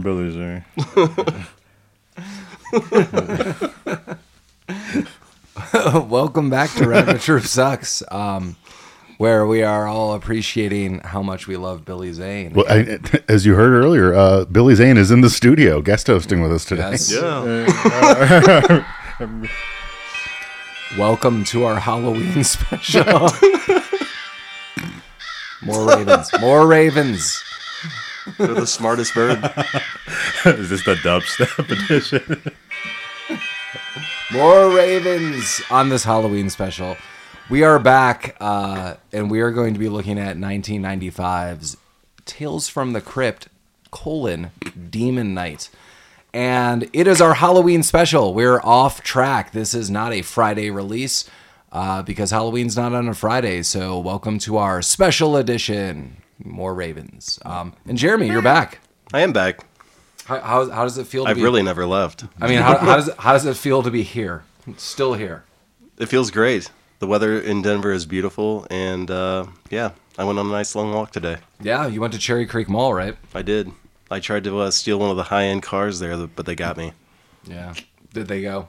Hi, I'm Billy Zane. Welcome back to Rabbit Troop Sucks, um, where we are all appreciating how much we love Billy Zane. Well, I, as you heard earlier, uh, Billy Zane is in the studio, guest hosting with us today. Yes. Yeah. Welcome to our Halloween special. More ravens. More ravens. They're the smartest bird. is this the dubstep edition? More ravens on this Halloween special. We are back, uh, and we are going to be looking at 1995's Tales from the Crypt: colon Demon Knight, and it is our Halloween special. We're off track. This is not a Friday release uh, because Halloween's not on a Friday. So welcome to our special edition. More ravens. Um, and Jeremy, you're back. I am back. How, how, how does it feel? To be I've be, really never left. I mean, how, how does it, how does it feel to be here? Still here. It feels great. The weather in Denver is beautiful, and uh, yeah, I went on a nice long walk today. Yeah, you went to Cherry Creek Mall, right? I did. I tried to uh, steal one of the high-end cars there, but they got me. Yeah. Did they go?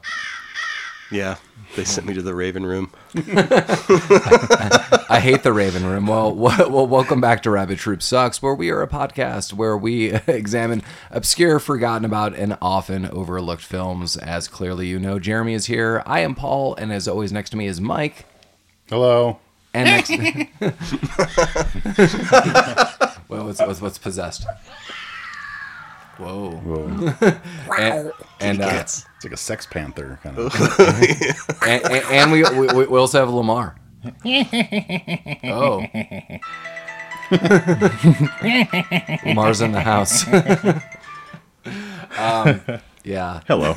Yeah, they sent me to the Raven Room. I hate the Raven Room. Well, well, welcome back to Rabbit Troop Sucks, where we are a podcast where we examine obscure, forgotten about, and often overlooked films. As clearly you know, Jeremy is here. I am Paul, and as always, next to me is Mike. Hello. And next, well, what's, what's what's possessed? Whoa. Whoa. And, and, uh, Cats. It's like a Sex Panther kind of. and, and, and we, we we also have Lamar. oh. Lamar's in the house. um, yeah. Hello.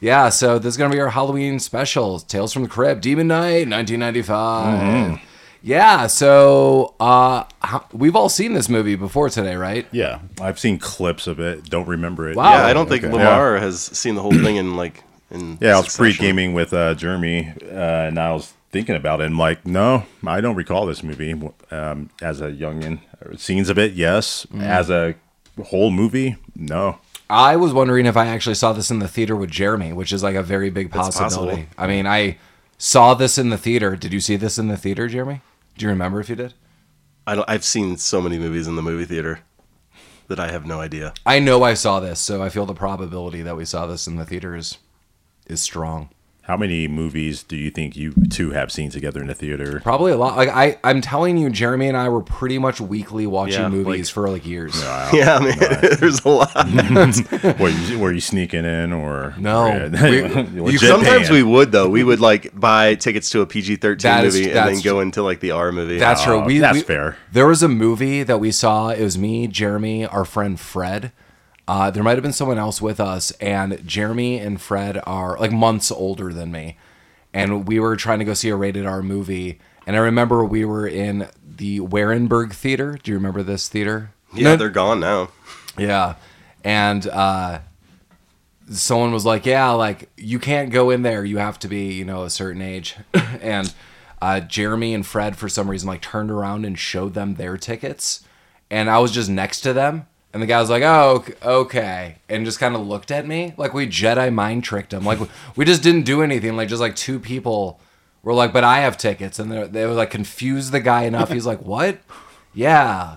Yeah, so this is going to be our Halloween special, Tales from the Crypt, Demon Knight, 1995. Yeah, so uh, we've all seen this movie before today, right? Yeah, I've seen clips of it. Don't remember it. Wow. Yeah, I don't think okay. Lamar has seen the whole thing in like in. Yeah, I was pre-gaming with uh, Jeremy, uh, and I was thinking about it. And like, no, I don't recall this movie um, as a youngin. Scenes of it, yes. As a whole movie, no. I was wondering if I actually saw this in the theater with Jeremy, which is like a very big possibility. I mean, I saw this in the theater. Did you see this in the theater, Jeremy? Do you remember if you did? I don't. I've seen so many movies in the movie theater that I have no idea. I know I saw this, so I feel the probability that we saw this in the theater is is strong. How many movies do you think you two have seen together in the theater? Probably a lot. Like I, I'm telling you, Jeremy and I were pretty much weekly watching Yeah, movies like- for like years. Yeah, I mean, there's a lot. were, you, were you sneaking in or No. Were We- legit you- Sometimes paying? we would though. We would like buy tickets to a PG-13 That is- movie and that's then go into like the R movie. That's oh, true. Oh, We, that's we- fair. There was a movie that we saw. It was me, Jeremy, our friend Fred. Uh, there might have been someone else with us, and Jeremy and Fred are like months older than me, and we were trying to go see a rated R movie. And I remember we were in the Warenberg Theater. Do you remember this theater? yeah, No- they're gone now. Yeah. And uh someone was like, "Yeah, like you can't go in there. You have to be, you know, a certain age." and uh Jeremy and Fred for some reason like turned around and showed them their tickets. And I was just next to them. And the guy was like, "Oh, ok- okay," and just kind of looked at me like we Jedi mind tricked him. Like we just didn't do anything. Like just like two people were like, "But I have tickets," and they they were like confused the guy enough. He's like, "What? Yeah,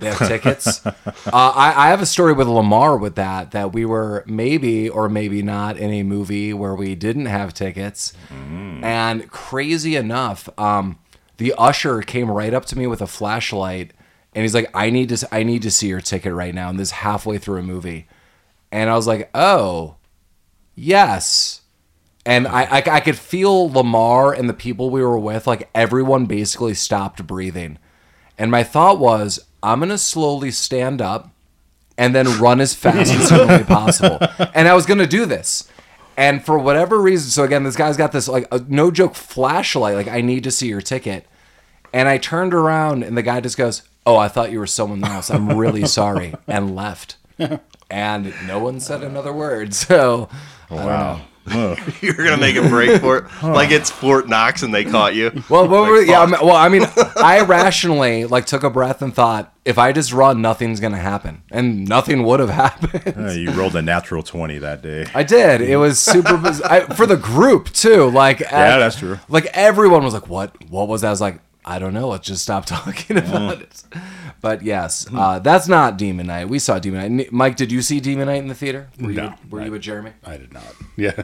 they have tickets." uh, I, I have a story with Lamar with that that we were maybe or maybe not in a movie where we didn't have tickets, and crazy enough, um, the usher came right up to me with a flashlight, and he's like, "I need to, I need to see your ticket right now." And this is halfway through a movie, and I was like, "Oh, yes." And I, I, I could feel Lamar and the people we were with, like everyone basically stopped breathing. And my thought was, I'm going to slowly stand up and then run as fast as humanly possible. And I was going to do this. And for whatever reason, so again, this guy's got this, like, a, no joke flashlight. Like, I need to see your ticket. And I turned around and the guy just goes, Oh, I thought you were someone else. I'm really sorry. And left. And no one said another word. So Wow. You're gonna make a break for it, like it's Fort Knox and they caught you. Well, what Like, were, yeah, I mean, well, I mean, I rationally like took a breath and thought, if I just run, nothing's gonna happen, and nothing would have happened. Uh, you rolled a natural 20 that day. I did. It was super biz- I, for the group too. Like, Yeah, that's true. Like everyone was like, "What? What was that?" I was like, "I don't know. Let's just stop talking about it." But yes, uh, that's not Demon Knight. We saw Demon Knight. Mike, did you see Demon Knight in the theater? Were No, you, were I- you with Jeremy? I did not. Yeah.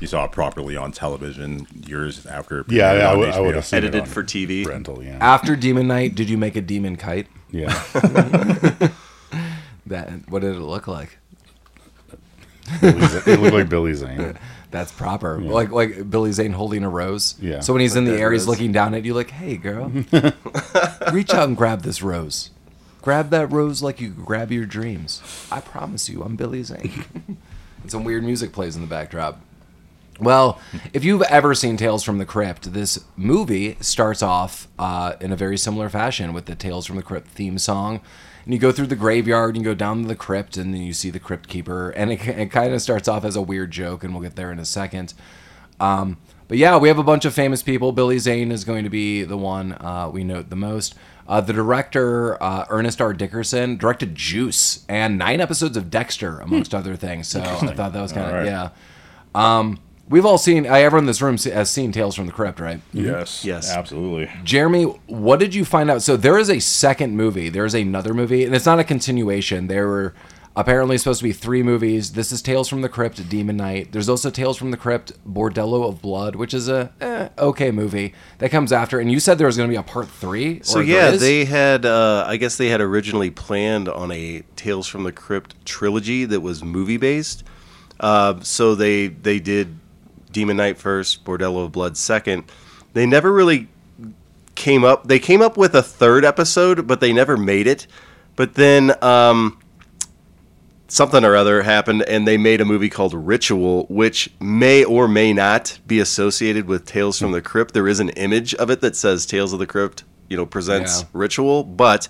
You saw it properly on television years after. Yeah, yeah I, would, I HBO. would have seen Edited it on for TV. rental. Yeah. After Demon Knight, did you make a demon kite? Yeah. That what did it look like? Billy Zane- it looked like Billy Zane. That's proper. Like like Billy Zane holding a rose. Yeah. So when he's in the that air, he's looking down at you like, "Hey, girl, reach out and grab this rose. Grab that rose like you grab your dreams. I promise you, I'm Billy Zane." and some weird music plays in the backdrop. Well, if you've ever seen Tales from the Crypt, this movie starts off uh, in a very similar fashion with the Tales from the Crypt theme song. And you go through the graveyard, and you go down to the crypt, and then you see the crypt keeper. And it, it kind of starts off as a weird joke, and we'll get there in a second. Um, but yeah, we have a bunch of famous people. Billy Zane is going to be the one uh, we note the most. Uh, the director, uh, Ernest R. Dickerson, directed Juice and nine episodes of Dexter, amongst other things. So I thought that was kind of, right. yeah. Um, we've all seen, uh, everyone in this room has seen Tales from the Crypt, right? Yes. Yes. Absolutely. Jeremy, what did you find out? So there is a second movie. There is another movie, and it's not a continuation. There were apparently supposed to be three movies. This is Tales from the Crypt, Demon Knight. There's also Tales from the Crypt, Bordello of Blood, which is a eh, okay movie that comes after. And you said there was going to be a part three. So or there yeah, is? they had. Uh, I guess they had originally planned on a Tales from the Crypt trilogy that was movie based. Uh, so they they did Demon Knight first, Bordello of Blood second. They never really came up. They came up with a third episode, but they never made it. But then um, something or other happened, and they made a movie called Ritual, which may or may not be associated with Tales from the Crypt. There is an image of it that says Tales of the Crypt, you know, presents Yeah. Ritual, but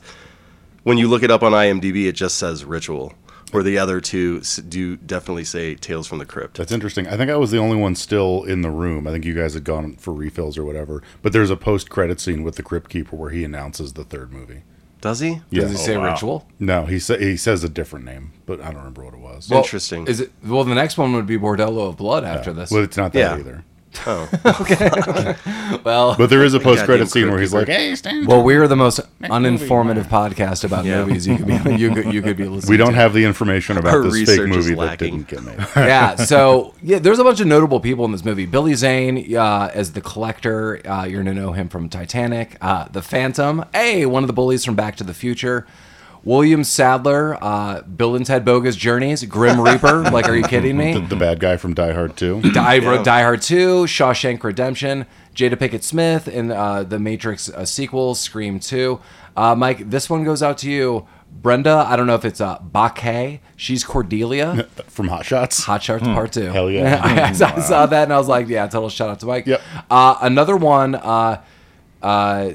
when you look it up on IMDb, it just says Ritual. Where the other two do definitely say Tales from the Crypt. That's interesting. I think I was the only one still in the room. I think you guys had gone for refills or whatever. But there's a post credit scene with the Crypt Keeper where he announces the third movie. Does he? Yeah. Does he say Oh, wow. Ritual? No, he sa- he says a different name, but I don't remember what it was. Well, Interesting. Is it well? The next one would be Bordello of Blood after this. Well, it's not that Yeah. either. Oh, Well, But there is a post-credit scene where he's like, "Hey, Stan." well, we're the most movie, uninformative podcast about Yeah. movies you could be you could, you could be listening. we don't to. have the information about Our this fake movie that didn't get made. yeah. So yeah, there's a bunch of notable people in this movie. Billy Zane uh, as the collector. Uh, you're gonna know him from Titanic. Uh, the Phantom. Hey, one of the bullies from Back to the Future. William Sadler. Uh, Bill and Ted Bogus Journeys. Grim Reaper. like, are you kidding me? the bad guy from Die Hard 2. Die, Die Hard 2, Shawshank Redemption, Jada Pinkett Smith, in uh, the Matrix uh, sequel, Scream 2. Uh, Mike, this one goes out to you. Brenda, I don't know if it's uh, Baquet. She's Cordelia. from Hot Shots. Hot Shots Part Two. Hell yeah. I, I saw that and I was like, yeah, total shout out to Mike. Yep. Uh, another one, uh, uh,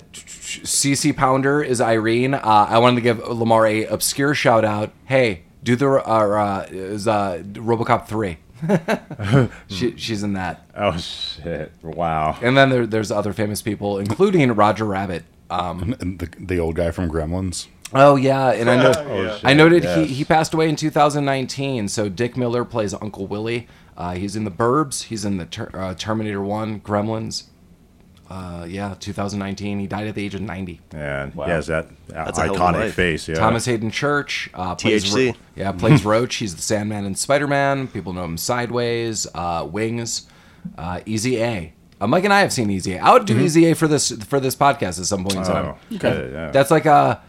CC Pounder is Irene. Uh, I wanted to give Lamar a obscure shout out. Hey, do the uh, uh, is uh, RoboCop three. she, she's in that. Oh shit! Wow. And then there, there's other famous people, including Roger Rabbit. Um, And the, the old guy from Gremlins. oh yeah, and I know shit, I noted yes. he, he passed away in 2019. So Dick Miller plays Uncle Willie. Uh, he's in the Burbs. He's in the ter- uh, Terminator One, Gremlins. Uh, yeah, 2019. He died at the age of 90. And Wow. he has that That's a hell of a iconic face. Yeah. Thomas Haden Church. Uh, plays THC. Ro- yeah, plays Roach. He's the Sandman and Spider Man. People know him Sideways, uh, Wings, uh, Easy A. Uh, Mike and I have seen Easy A. I would do Easy A for this for this podcast at some point in time. Oh, okay. Yeah. That's like a.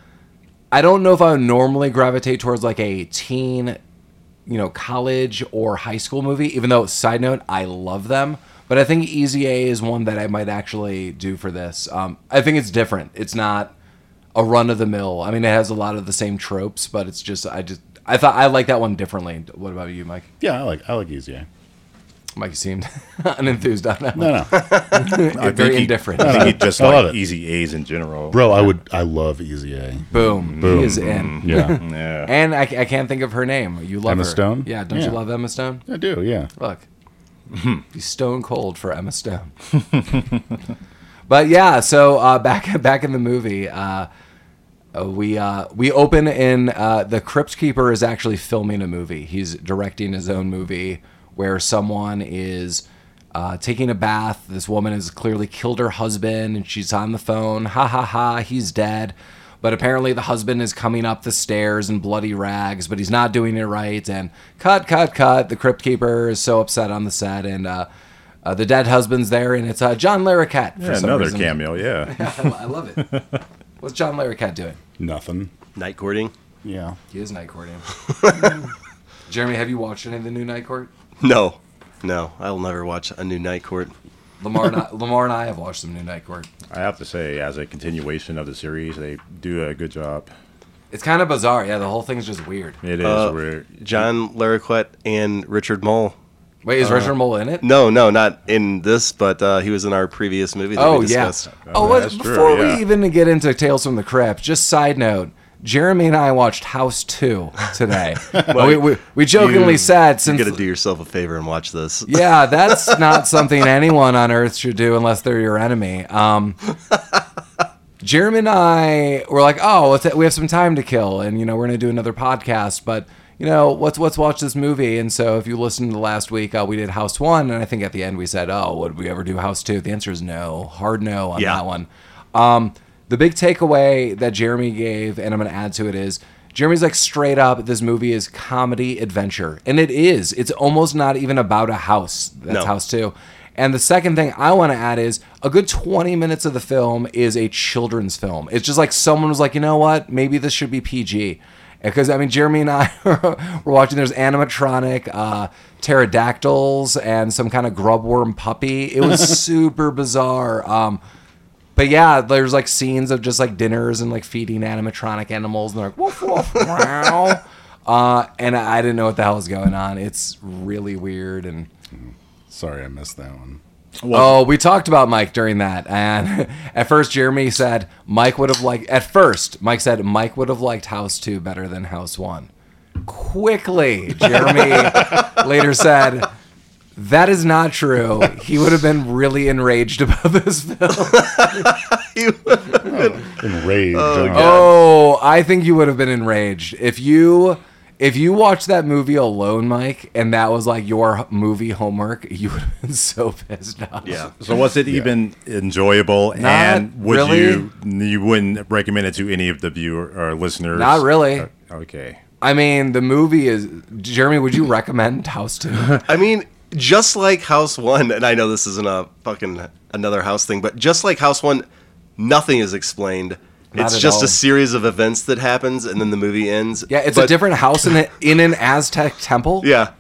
I don't know if I would normally gravitate towards like a teen, you know, college or high school movie. Even though, side note, I love them. But I think Easy A is one that I might actually do for this. Um, I think it's different. It's not a run of the mill. I mean, it has a lot of the same tropes, but it's just I just I thought I like that one differently. What about you, Mike? Yeah, I like I like Easy A. Mike seemed unenthused on that. No, no, I Very think he- indifferent. I think he just I love like it. easy A's in general. bro. I would. I love Easy A. Boom. Boom. He is in. Yeah, Yeah. And I, I can't think of her name. You love Emma her. Stone? Yeah, don't you love Emma Stone? I do. Yeah. Look, he's stone cold for Emma Stone. but yeah, so uh, back back in the movie, uh, uh, we uh, we open in uh, the Crypt Keeper is actually filming a movie. He's directing his own movie where someone is. Uh, taking a bath. This woman has clearly killed her husband, and she's on the phone. Ha ha ha! He's dead. But apparently, the husband is coming up the stairs in bloody rags, but he's not doing it right. And cut, cut, cut. The crypt keeper is so upset on the set, and uh, uh, the dead husband's there, and it's uh, John Larroquette. For Yeah, some another reason. cameo. Yeah. I, I love it. What's John Larroquette doing? Nothing. Night courting? Yeah. He is night courting. Jeremy, have you watched any of the new Night Court? No, no, I'll never watch a new Night Court. Lamar and I, Lamar and I have watched some new Night Court. I have to say, as a continuation of the series, they do a good job. It's kind of bizarre. Yeah, the whole thing's just weird. It is Uh, weird. John Larroquette and Richard Moll. Wait, is Richard Moll in it? No, no, not in this, but uh, he was in our previous movie that Oh we yeah. discussed. Oh, Oh, what- that's true, before yeah. we even get into Tales from the Crypt, just side note. Jeremy and I watched House 2 today. we, we, we jokingly You- said You're gonna do yourself a favor and watch this. Yeah, that's not something anyone on earth should do unless they're your enemy. Um, Jeremy and I were like, "Oh, we have some time to kill, and you know, we're gonna do another podcast, but you know, let's let's watch this movie." And so, if you listened to last week, uh, we did House One, and I think at the end we said, "Oh, would we ever do House 2? The answer is no, hard no on Yeah. that one. Um, the big takeaway that Jeremy gave, and I'm gonna add to it, is Jeremy's like straight up, this movie is comedy adventure, and it is. It's almost not even about a house. That's No. House Two. And the second thing I want to add is a good 20 minutes of the film is a children's film. It's just like someone was like, you know what? Maybe this should be PG. Because, I mean, Jeremy and I were watching, there's animatronic uh, pterodactyls and some kind of grubworm puppy. It was super bizarre. Um, but yeah, there's like scenes of just like dinners and like feeding animatronic animals, and they're like woof woof meow. Uh, and I I didn't know what the hell was going on. It's really weird. And Sorry, I missed that one. oh, we talked about Mike during that. And at first, Jeremy said Mike would have liked. At first, Mike said Mike would have liked House Two better than House One. Quickly, Jeremy later said. That is not true. He would have been really enraged about this film. Enraged. huh? Oh, I think you would have been enraged if you if you watched that movie alone, Mike, and that was like your movie homework. You would have been so pissed off. Yeah. So was it even enjoyable? Not and would really. you you wouldn't recommend it to any of the viewer or listeners? Not really. Uh, okay. I mean, the movie is. Jeremy, would you recommend House Two? I mean, just like House One, and I know this isn't a fucking another house thing, but just like House One, nothing is explained. Not it's just all. a series of events that happens, and then the movie ends. Yeah, it's a different house in a, in an Aztec temple. Yeah,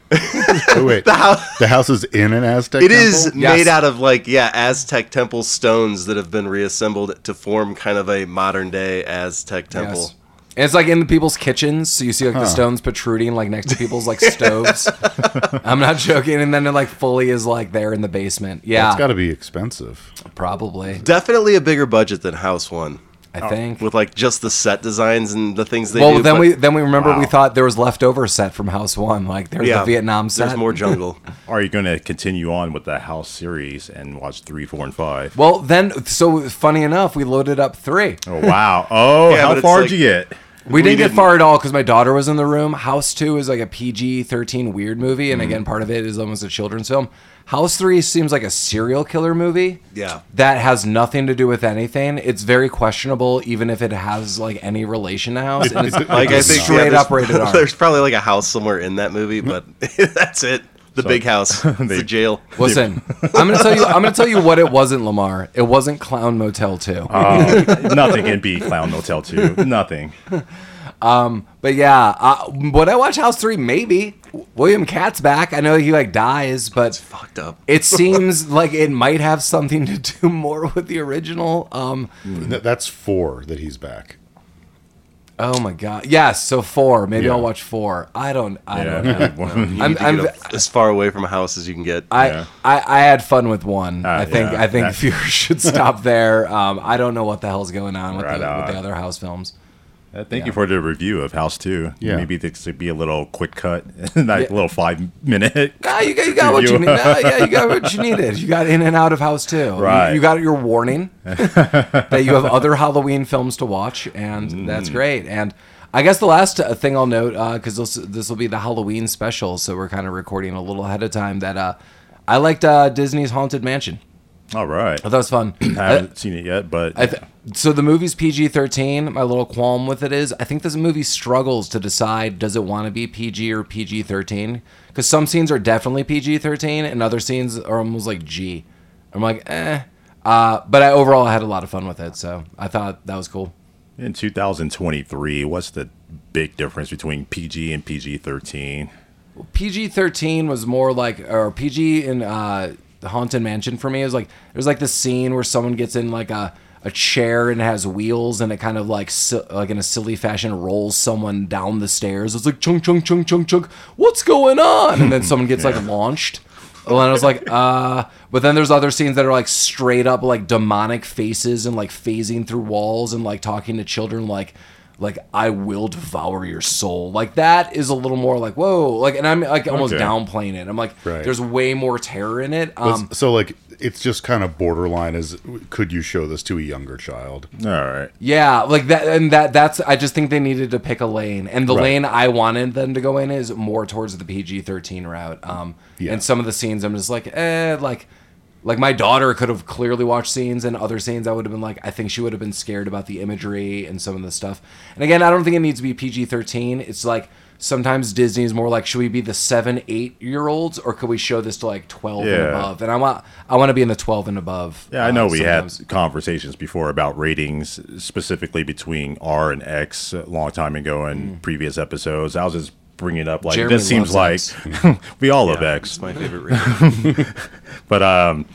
Oh, wait. the house. The house is in an Aztec It temple? is Yes. made out of like yeah Aztec temple stones that have been reassembled to form kind of a modern day Aztec temple. Yes. And it's like in the people's kitchens, so you see like the stones protruding like next to people's like stoves. I'm not joking, and then it like fully is like there in the basement. Yeah, It's got to be expensive. probably. Definitely a bigger budget than House One, I oh. think. with like just the set designs and the things they well, do. then but- we then we remember we thought there was leftover set from House One, like there's yeah the Vietnam set. There's more jungle. Are you going to continue on with the House series and watch three, four, and five? Well, then, so funny enough, we loaded up three. Oh wow! Oh, Yeah, but how it's far like- did you get? We, didn't get didn't- far at all because my daughter was in the room. House Two is like a PG thirteen weird movie, Mm-hmm. and again, part of it is almost a children's film. House Three seems like a serial killer movie. Yeah. that has nothing to do with anything. It's very questionable, even if it has like any relation to House. And it's Like I think straight yeah, up rated R. There's probably like a house somewhere in that movie, but that's it. The big house, It's the jail. Listen, I'm gonna tell you. I'm gonna tell you what it wasn't, Lamar. It wasn't Clown Motel Two. Oh, nothing can beat Clown Motel 2. Nothing. But yeah, uh, would I watch House Three? Maybe. William Katt's back. I know he like dies, but it's Fucked up. it seems like it might have something to do more with the original. Um, That's four that he's back. Oh my god. Yes. So four. Maybe Yeah. I'll watch four. I don't. I Yeah. don't know. You I'm- I'm- as far away from a house as you can get. I, Yeah. I I had fun with one. Ah, I think yeah. I think That- viewers should stop there. Um, I don't know what the hell's going on with, Right the, with the other house films. Uh, thank Yeah. you for the review of House 2. Yeah. Maybe this could be a little quick cut, like a little five minute. Nah, you got, you got what you need. Nah, yeah, you got what you needed. You got in and out of house Two. Right. You, you got your warning that you have other Halloween films to watch, and that's Mm. great. And I guess the last uh, thing I'll note, because this this will be the Halloween special, so we're kind of recording a little ahead of time. That uh, I liked uh, Disney's Haunted Mansion. All right. I thought it was fun. I haven't seen it yet, but I th- so the movie's PG thirteen. My little qualm with it is I think this movie struggles to decide does it want to be PG or PG thirteen because some scenes are definitely PG thirteen and other scenes are almost like G. I'm like eh, uh, but I overall I had a lot of fun with it, so I thought that was cool. in 2023, what's the big difference between PG and PG 13? PG thirteen was more like or PG in uh, the Haunted Mansion for me is like there's like this scene where someone gets in like a a chair and it has wheels and it kind of like si- like in a silly fashion rolls someone down the stairs. It's like chunk chunk chunk chunk chunk. What's going on? And then someone gets like launched. And I was like, uh, but then there's other scenes that are like straight up like demonic faces and like phasing through walls and like talking to children like like I will devour your soul. Like that is a little more like whoa, like and I'm like almost Okay. downplaying it. I'm like Right. there's way more terror in it. Um so like it's just kind of borderline as could you show this to a younger child? All right. yeah, like that and that that's I just think they needed to pick a lane. And the Right. lane I wanted them to go in is more towards the PG-13 route. Um Yeah. and some of the scenes I'm just like eh like like my daughter could have clearly watched scenes and other scenes I would have been like I think she would have been scared about the imagery and some of the stuff. And again, I don't think it needs to be PG-13. It's like sometimes Disney is more like should we be the 7 8 year olds or could we show this to like 12 and above? And I want I want to be in the 12 and above. Yeah, I uh, know we sometimes. had conversations before about ratings, specifically between R and X a long time ago in previous episodes. I was just bringing it up like Jeremy this seems like we all love X, It's my favorite but um,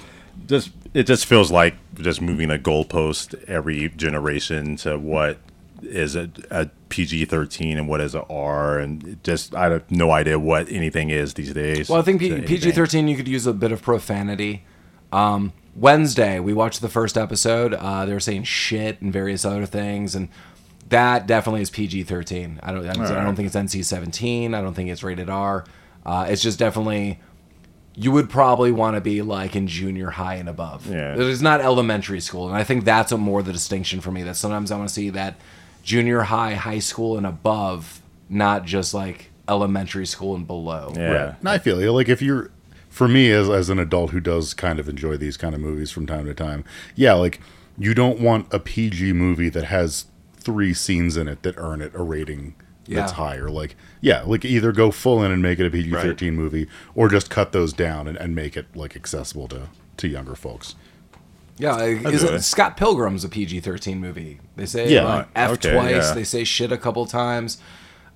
just it just feels like just moving a goalpost every generation to what is a, a PG thirteen and what is a R, and just I have no idea what anything is these days. Well, I think P- PG thirteen you could use a bit of profanity. Um, Wednesday we watched the first episode. Uh, they were saying shit and various other things, and that definitely is PG thirteen. I don't. I don't think it's NC seventeen. I don't think it's rated R. Uh, it's just definitely. You would probably want to be like in junior high and above. Yeah. It's not elementary school, and I think that's a more the distinction for me. That sometimes I want to see that junior high, high school, and above, not just like elementary school and below. Yeah. Right. And I feel you. Like if you're, for me as as an adult who does kind of enjoy these kind of movies from time to time, yeah, like you don't want a PG movie that has three scenes in it that earn it a rating that's Yeah. higher. Like yeah, like either go full in and make it a PG thirteen movie, or just cut those down and, and make it like accessible to to younger folks. Yeah, is it, it. Scott Pilgrim's a PG thirteen movie. They say Yeah. like F Okay, twice. yeah. They say shit a couple times.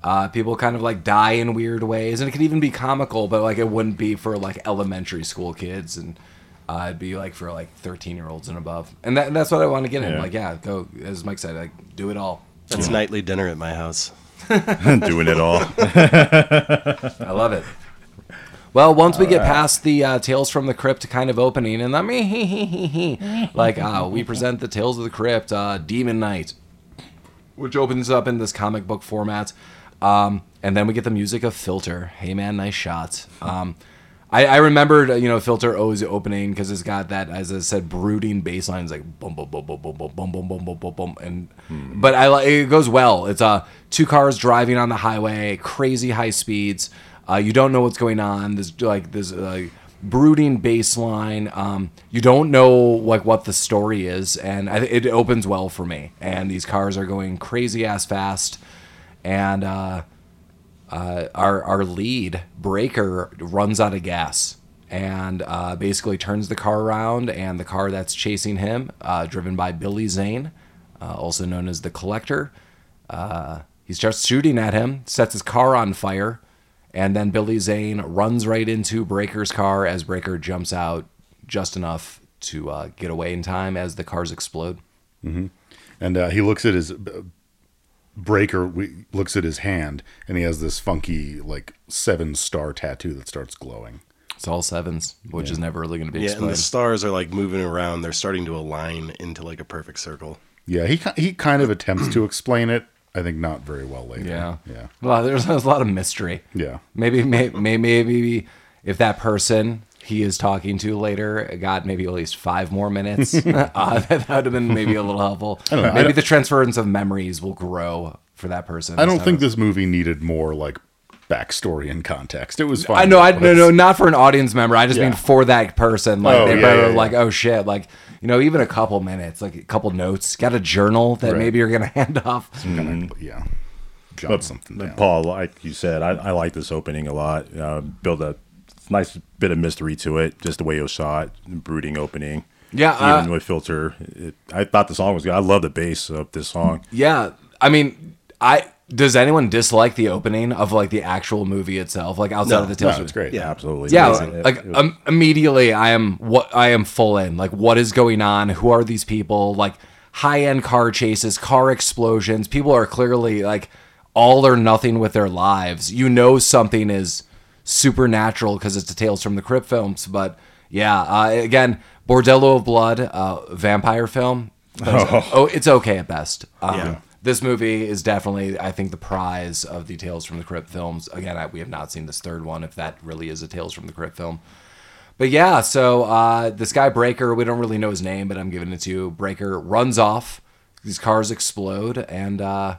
Uh, people kind of like die in weird ways, and it could even be comical, but like it wouldn't be for like elementary school kids, and uh, it'd be like for like thirteen year olds and above. And that, that's what I want to get in. Yeah. Like, yeah, go as Mike said, like do it all. That's nightly dinner at my house. doing it all. I love it. Well, once we get past the uh, Tales from the Crypt kind of opening, and then like uh, we present the Tales of the Crypt uh, Demon Knight, which opens up in this comic book format, um, and then we get the music of Filter. Hey man, nice shot. Um, I, I remembered, uh, you know, Filter always opening because it's got that, as I said, brooding bass lines like boom, boom, boom, boom, boom, boom, boom, boom, boom, boom, boom, boom, and but I it goes well. It's uh two cars driving on the highway, crazy high speeds. Uh, you don't know what's going on. There's like this uh, brooding bass line. Um, you don't know like what the story is, and I, it opens well for me. And these cars are going crazy ass fast, and uh, uh, our our lead Brayker runs out of gas and uh, basically turns the car around and the car that's chasing him uh, driven by billy zane also known as the collector he starts shooting at him sets his car on fire and then billy zane runs right into Brayker's car as Brayker jumps out just enough to uh, get away in time as the cars explode and uh, he looks at his b- Brayker we, looks at his hand and he has this funky like seven star tattoo that starts glowing. It's all sevens, which is never really going to be Yeah, and explained. the stars are like moving around. They're starting to align into like a perfect circle. Yeah, he he kind of attempts to explain it. I think not very well later. yeah, yeah, Well, there's, there's a lot of mystery. yeah. Maybe, may, may, maybe if that person he is talking to later got maybe at least five more minutes, uh, that would have been maybe a little helpful. don't know. Maybe the transference of memories will grow for that person. I don't think of- this movie needed more like backstory and context. It was fine. I know. I no, no, not for an audience member. I just Yeah. mean for that person. Like Oh, they yeah, yeah. like, oh shit, like you know, even a couple minutes, like a couple notes. Got a journal that Right. maybe you're gonna hand off. kinda, yeah, jot But, something down. Paul, like you said, I, I like this opening a lot. Uh, build a nice bit of mystery to it, just the way it was shot, brooding opening. Yeah, even uh, with filter, it, I thought the song was good. I love the bass of this song. Yeah, I mean, I does anyone dislike the opening of like the actual movie itself, like outside No, of the Tales? No, it's great. Yeah. absolutely. Yeah, amazing. It- like it was- um, immediately I am what I am full in. Like what is going on? Who are these people? Like high end car chases, car explosions. People are clearly like all or nothing with their lives. You know something is supernatural because it's the Tales from the Crypt films. But yeah, uh, again, Bordello of Blood, uh, vampire film. But it's- oh. it's okay at best. Um, Yeah. This movie is definitely, I think, the prize of the Tales from the Crypt films. Again, I, we have not seen this third one, if that really is a Tales from the Crypt film. But yeah, so uh, this guy Brayker, we don't really know his name, but I'm giving it to you. Brayker runs off. These cars explode, and uh,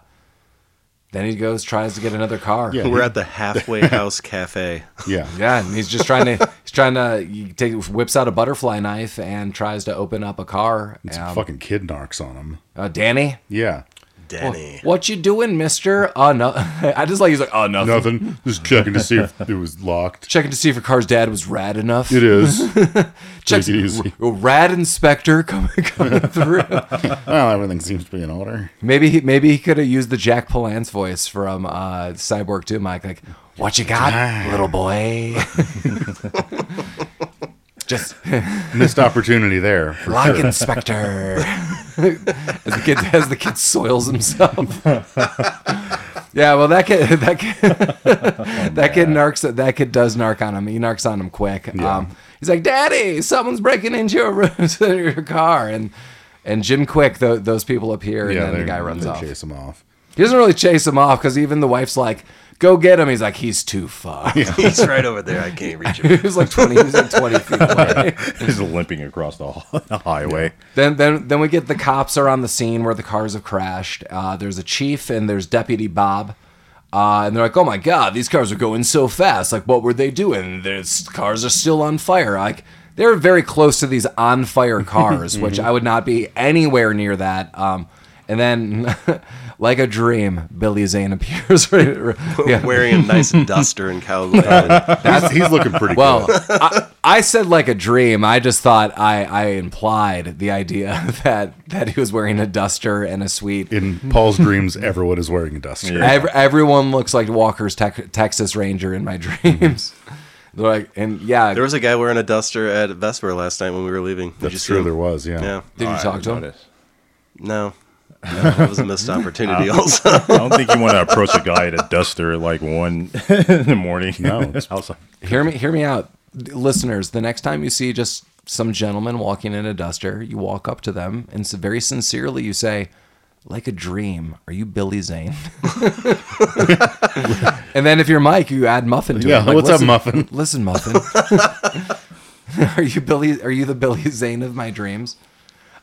then he goes tries to get another car. Yeah. We're at the halfway house cafe. Yeah, yeah, and he's just trying to he's trying to he take whips out a butterfly knife and tries to open up a car. some Um, fucking kid narcs on him. uh, Danny, Yeah, Danny. what you doing, Mister? Oh no, I just like he's like oh nothing. nothing. Just checking to see if it was locked. Checking to see if your car's dad was rad enough. It is. Check it easy. r- rad inspector coming coming through. well, everything seems to be in order. Maybe he, maybe he could have used the Jack Palance voice from uh, Cyborg 2, Mike. Like, what you got, little boy? Just Missed opportunity there. like sure. Inspector. as the kid as the kid soils himself. yeah, well that kid that kid that kid narcs that kid does narc on him. He narcs on him quick. Um, he's like, "Daddy, someone's breaking into your room, to your car," and and Jim Quick, tho- those people appear, and then the guy runs off. Chase him off. He doesn't really chase him off because even the wife's like, "Go get him." He's like, "He's too far." He's right over there. I can't reach him. he was like twenty. He was like twenty feet away. He's limping across the, the highway. then, then, then we get the cops are on the scene where the cars have crashed. Uh, there's a chief and there's Deputy Bob. Uh, and they're like, "Oh my God, these cars are going so fast! Like, what were they doing? These cars are still on fire. Like, they're very close to these on fire cars, which I would not be anywhere near that." Um, and then, like a dream, Billy Zane appears. yeah. Wearing a nice duster and cowboy. He's, he's looking pretty Well, good. I, I said like a dream. I just thought I, I implied the idea that that he was wearing a duster and a suite. In Paul's dreams, everyone is wearing a duster. Yeah. Ev- everyone looks like Walker's Tex Texas Ranger in my dreams. Mm-hmm. They're like, and yeah, There was a guy wearing a duster at Vesper last night when we were leaving. Did you That's see true. him? There was, yeah. Yeah. did you oh, talk to him? noticed. No. No, that was a missed opportunity. Also, I don't think you want to approach a guy at a duster at like one in the morning. No, it's- outside. Hear me, hear me out, listeners. The next time you see just some gentleman walking in a duster, you walk up to them and very sincerely you say, "Like a dream, are you Billy Zane?" and then if you're Mike, you add Muffin to Yeah, it. Like, what's up, Muffin?" Listen, Muffin. are you Billy? Are you the Billy Zane of my dreams?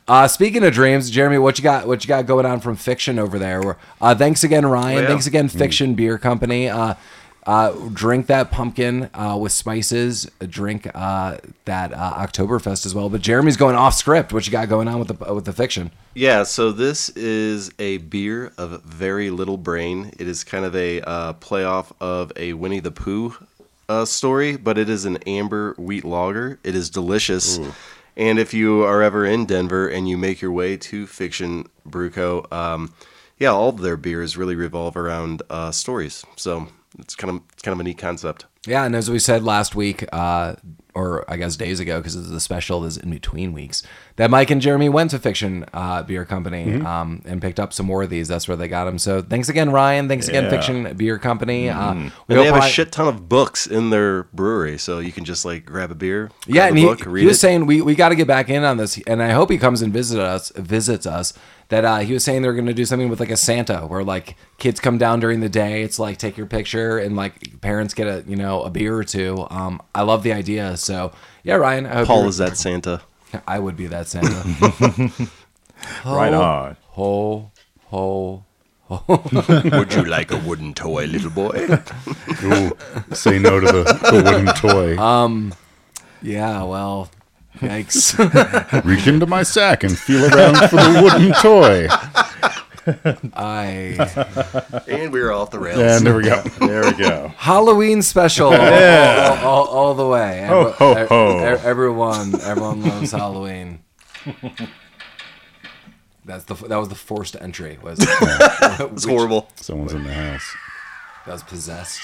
Uh, speaking of dreams, Jeremy, what you got? What you got going on from Fiction over there? Uh, thanks again, Ryan. Oh, yeah. Thanks again, Fiction Beer Company. Uh, uh, drink that pumpkin uh, with spices. Drink uh, that uh, Oktoberfest as well. But Jeremy's going off script. What you got going on with the with the fiction? yeah. So this is a beer of very little brain. It is kind of a uh, playoff of a Winnie the Pooh uh, story, but it is an amber wheat lager. It is delicious. And if you are ever in Denver and you make your way to Fiction Brewco, um, yeah, all of their beers really revolve around uh, stories. So it's kind of it's kind of a neat concept. Yeah, and as we said last week, uh, or I guess days ago, because the special is in between weeks, that Mike and Jeremy went to Fiction uh, Beer Company Mm-hmm. um, and picked up some more of these. That's where they got them. So thanks again, Ryan. Thanks again, Yeah. Mm-hmm. Fiction Beer Company. Uh, we And they have a shit ton of books in their brewery, so you can just like grab a beer, Yeah, grab and a he, book, read he was it. saying we, we got to get back in on this, and I hope he comes and visit us. Visits us. That uh, he was saying they're going to do something with like a Santa, where like kids come down during the day. It's like take your picture, and like parents get a you know a beer or two. Um, I love the idea. So yeah, Ryan. I hope Paul is that Santa. I would be that Santa. Right on. Ho ho. Ho. Would you like a wooden toy, little boy? Ooh, say no to the, the wooden toy. Um, yeah. Well. Yikes. Reach into my sack and feel around for the wooden toy. I and we are off the rails. And there we go. There we go. Halloween special all, all, all the way. Ho, ho, Every- ho. Everyone, everyone loves Halloween. That's the that was the forced entry. Was it's horrible. Someone's in the house. That was possessed.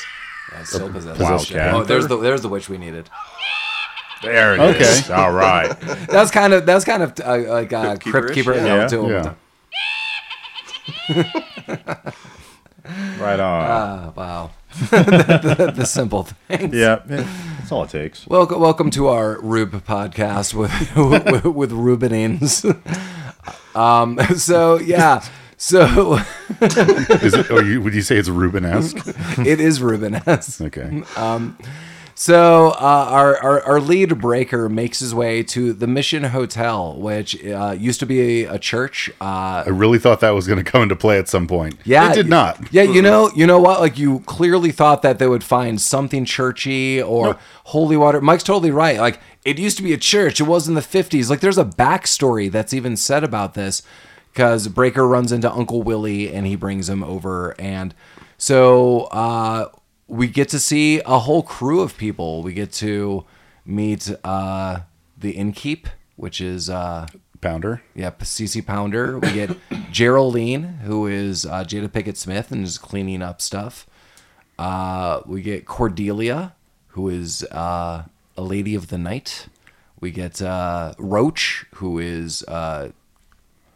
That was so possessed. Wildcat. Oh, there's the there's the witch we needed. There it is. Okay. All right. That's kind of that's kind of uh, like uh, Crypt crypt keeper. keeper-ish, you know, yeah. Yeah. Right on. Ah, wow. the, the, the simple things. yeah. That's all it takes. Welcome, welcome to our Rube podcast with with, with Rubenines. Um, so yeah, so Is it? Oh, you, would you say it's Ruben-esque? it is Rubenesque. Okay. So uh, our, our our lead Brayker makes his way to the Mission Hotel, which uh, used to be a, a church. Uh, I really thought that was going to come into play at some point. yeah, it did not. Yeah, you know, you know what? Like you clearly thought that they would find something churchy or holy water. Mike's totally right. Like it used to be a church. It was in the fifties. Like there's a backstory that's even said about this because Brayker runs into Uncle Willie and he brings him over, and so uh, we get to see a whole crew of people. We get to meet uh, the innkeep, which is. Uh, Pounder. Yeah, CC Pounder. We get Geraldine, who is uh, Jada Pinkett Smith and is cleaning up stuff. Uh, we get Cordelia, who is uh, a lady of the night. We get uh, Roach, who is uh,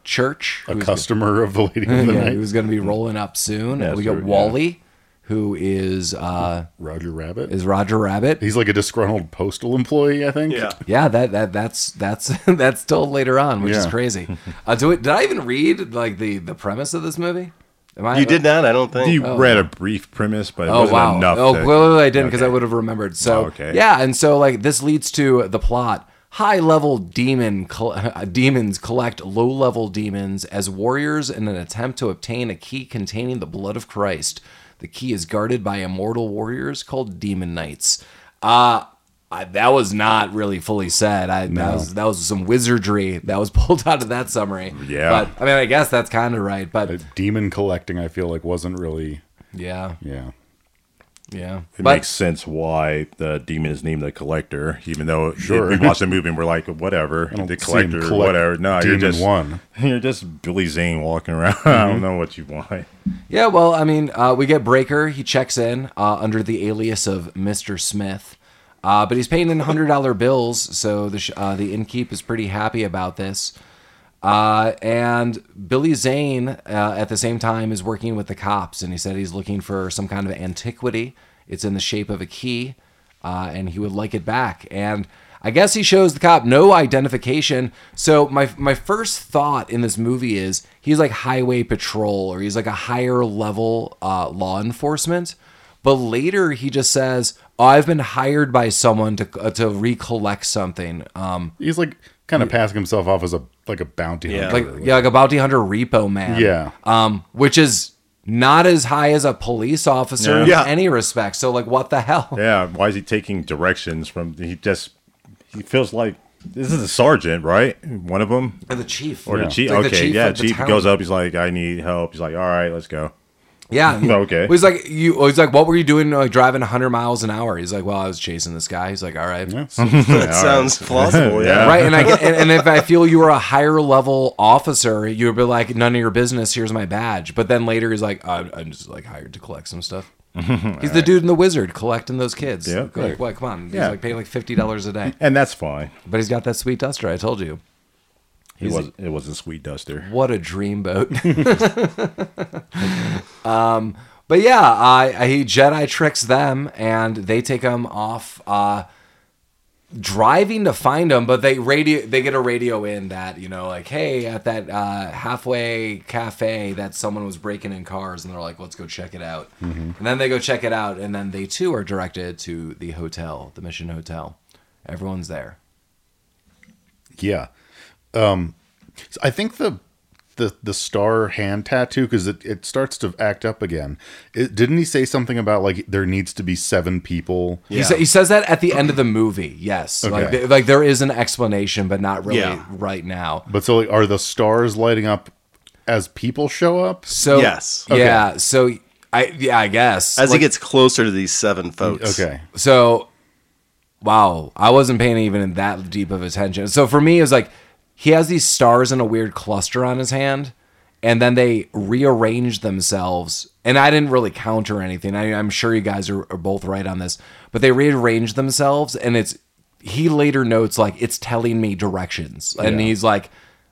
Church, A customer of the Lady of the yeah, Night. who's going to be rolling up soon. We sure, got yeah. Wally, who is uh, Roger Rabbit. is Roger Rabbit. He's like a disgruntled postal employee, I think. Yeah. Yeah, that that that's that's that's still later on, which is crazy. Uh, do it, did I even read like the the premise of this movie? Am I, You did not, I don't think. You read a brief premise, but it Oh wasn't wow! enough. oh, to- clearly I didn't because I would have remembered. So Oh, okay. yeah, and so like this leads to the plot. High level demon col- uh, demons collect low level demons as warriors in an attempt to obtain a key containing the blood of Christ. The key is guarded by immortal warriors called demon knights. Uh I, that was not really fully said. I, That was that was some wizardry that was pulled out of that summary. Yeah. but I mean, I guess that's kind of right. But Uh, Demon collecting, I feel like, wasn't really. yeah, Yeah. Yeah. It but makes sense why the demon is named the collector, even though Sure. we watch the movie and we're like, whatever, the collector, collect whatever. No, you're just One. You're just Billy Zane walking around. I Mm-hmm. don't know what you want. Yeah, well, I mean, uh, we get Brayker. He checks in uh, under the alias of Mr. Smith, uh, but he's paying in hundred dollar bills, so the sh- uh, the innkeep is pretty happy about this. Uh, and Billy Zane, uh, at the same time, is working with the cops, and he said he's looking for some kind of antiquity. It's in the shape of a key, uh, and he would like it back. And I guess he shows the cop no identification. So my my first thought in this movie is he's like highway patrol, or he's like a higher level uh, law enforcement. But later he just says, oh, "I've been hired by someone to uh, to recollect something." Um, He's like kind of passing himself off as a like a bounty Yeah. hunter. like yeah, like a bounty hunter repo man. Yeah. Um, which is not as high as a police officer in Yeah. any respect. So like, what the hell? Yeah, why is he taking directions from? He just he feels like this is a sergeant, right? One of them Or the chief, or Yeah. the chief. It's like the okay, yeah, chief town. goes up. He's like, I need help. He's like, all right, let's go. Yeah. he- Okay. He's like, you. He's like, what were you doing? Like driving 100 miles an hour. He's like, well, I was chasing this guy. He's like, all right. That sounds plausible. Yeah. Yeah. Right, and I get, and, and if I feel you were a higher level officer, you would be like, none of your business. Here's my badge. But then later, he's like, I'm, I'm just like hired to collect some stuff. He's the dude in the wizard collecting those kids. Yeah, like, right. what? Come on, he's Yeah. like paying like fifty dollars a day, and that's fine. but he's got that sweet duster. I told you. It He's- was it was a sweet duster. What a dreamboat. um, but yeah, I, I, he Jedi tricks them, and they take him off, uh, driving to find him. But they radio, they get a radio in that you know, like, hey, at that uh, halfway cafe, that someone was breaking in cars, and they're like, let's go check it out. And then they go check it out, and then they too are directed to the hotel, the Mission Hotel. Everyone's there. Yeah. Um, so I think the the the star hand tattoo because it, it starts to act up again. It, didn't he say something about like there needs to be seven people? He, sa- he says that at the end of the movie. Yes, like th- like there is an explanation, but not really Yeah. right now. But so like, are the stars lighting up as people show up? So Yes. yeah. So I yeah I guess As Like, he gets closer to these seven folks. Okay. so wow I wasn't paying even that deep of attention. So for me it was like he has these stars in a weird cluster on his hand, and then they rearrange themselves. And I didn't really counter anything. I, I'm sure you guys are, are both right on this, but they rearrange themselves, and it's he later notes like it's telling me directions, and Yeah. he's like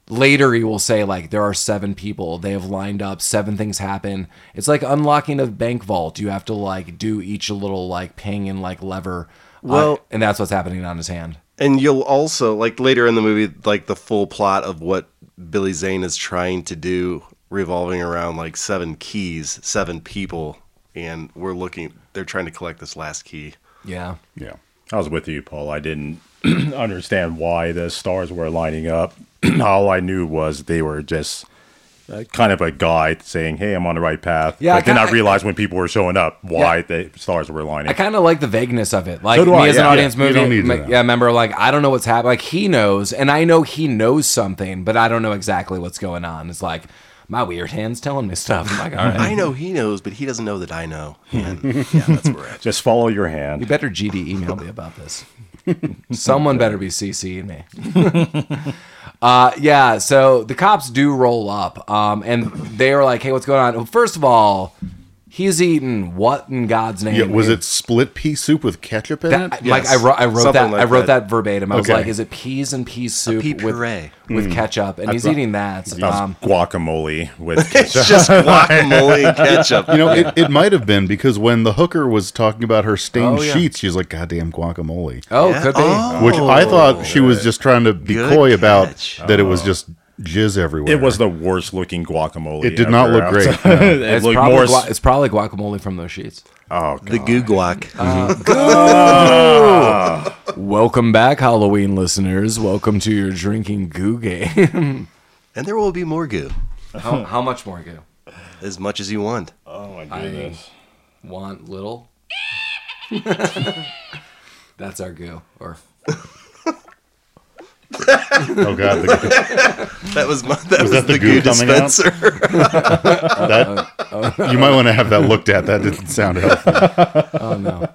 later he will say like there are seven people. They have lined up. Seven things happen. It's like unlocking a bank vault. You have to like do each little like ping and like lever. Uh, Well- and that's what's happening on his hand And you'll also like later in the movie, like the full plot of what Billy Zane is trying to do, revolving around like seven keys, seven people, and we're looking. They're trying to collect this last key. yeah Yeah. I was with you, Paul. I didn't understand why the stars were lining up. All I knew was they were just Uh, kind of a guide saying, "Hey, I'm on the right path." Yeah, I but then I kinda- realized when people were showing up why Yeah. the stars were lining. I kind of like the vagueness of it. Like So do me I, as an audience Yeah, you movie, don't need to ma- know. yeah, remember like I don't know what's happening. Like he knows, and I know he knows something, but I don't know exactly what's going on. It's like my weird hand's telling me stuff. I'm like, all right, I know he knows, but he doesn't know that I know. And yeah, that's where we're at. just follow your hand. You better GD email me about this. Someone better be CCing me. uh, yeah, so the cops do roll up, um, and they are like, "Hey, what's going on?" Well, first of all, he's eating what in God's name? Yeah. Was it split pea soup with ketchup in That, it? Like I wrote, I wrote that. like I wrote that. that, verbatim. I was Okay. like, "Is it peas and pea soup pea with puree. with ketchup?" And he's thought- eating that. That was Um, guacamole with ketchup. It's just guacamole ketchup. You know, it, it might have been because when the hooker was talking about her stained Oh, yeah. sheets, she's like, "Goddamn guacamole," oh, Yeah. could be. Oh. which I thought she was just trying to be Good coy about catch. that it was just jizz everywhere. It was the worst looking guacamole. It did not look great, no. it It's looked probably, more. gua- it's probably guacamole from those sheets. oh, God. the goo guac. Uh-huh. Welcome back, Halloween listeners. Welcome to your drinking goo game. and there will be more goo, how, how much more goo? as much as you want. oh my I want little. That's our goo. Or oh god, the, That was my, that was, that the the, goo goo, coming out? dispenser. that you might want to have that looked at. That didn't sound healthy. oh no,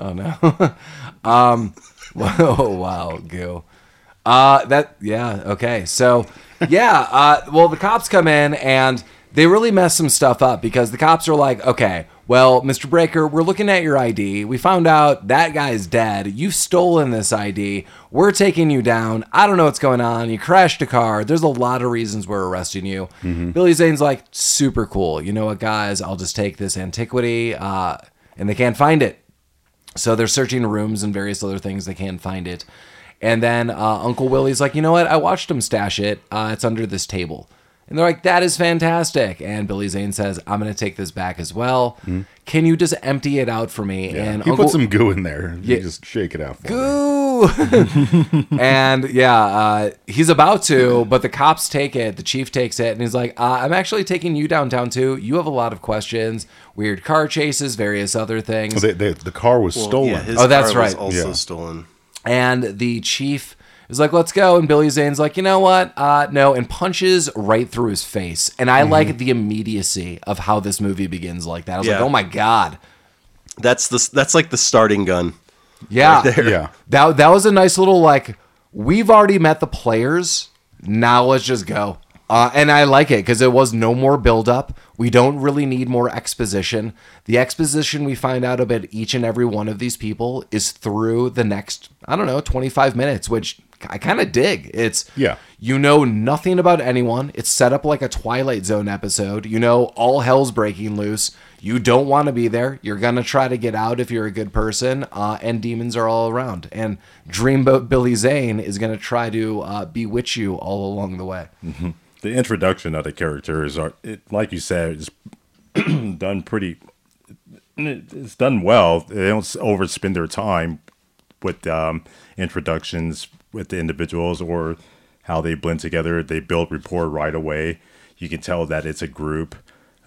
oh no. um, oh wow, goo. Uh, that yeah okay. So yeah, uh, well the cops come in and they really mess some stuff up because the cops are like, okay, well, Mr. Brayker, we're looking at your ID. We found out that guy's dead. You've stolen this ID. We're taking you down. I don't know what's going on. You crashed a car. There's a lot of reasons we're arresting you. Billy Zane's like, super cool. You know what, guys? I'll just take this antiquity, uh, and they can't find it. So they're searching rooms and various other things. They can't find it. And then uh, Uncle Willie's like, you know what? I watched him stash it. Uh, it's under this table. And they're like, that is fantastic. And Billy Zane says, I'm going to take this back as well. Can you just empty it out for me? And he Uncle put some goo in there. You Yeah. just shake it out. For. Goo! and yeah, uh, he's about to, but the cops take it. The chief takes it, and he's like, uh, "I'm actually taking you downtown too. You have a lot of questions, weird car chases, various other things." They, they, the car was stolen. Yeah, his Oh, that's car was right. Also Yeah. stolen. And the chief is like, let's go. And Billy Zane's like, you know what? Uh, no, and punches right through his face. And I like the immediacy of how this movie begins like that. I was like, oh my God. That's the that's like the starting gun. Yeah. Right there. yeah. That, that was a nice little, like, we've already met the players. Now let's just go. Uh, and I like it because it was no more buildup. We don't really need more exposition. The exposition we find out about each and every one of these people is through the next, I don't know, 25 minutes, which I kind of dig. It's, Yeah. you know nothing about anyone. It's set up like a Twilight Zone episode. You know, all hell's breaking loose. You don't want to be there. You're going to try to get out if you're a good person, uh, and demons are all around. And Dreamboat Billy Zane is going to try to uh, bewitch you all along the way. the introduction of the characters are it, like you said it's done pretty it's done well they don't overspend their time with um, introductions with the individuals or how they blend together. They build rapport right away. You can tell that it's a group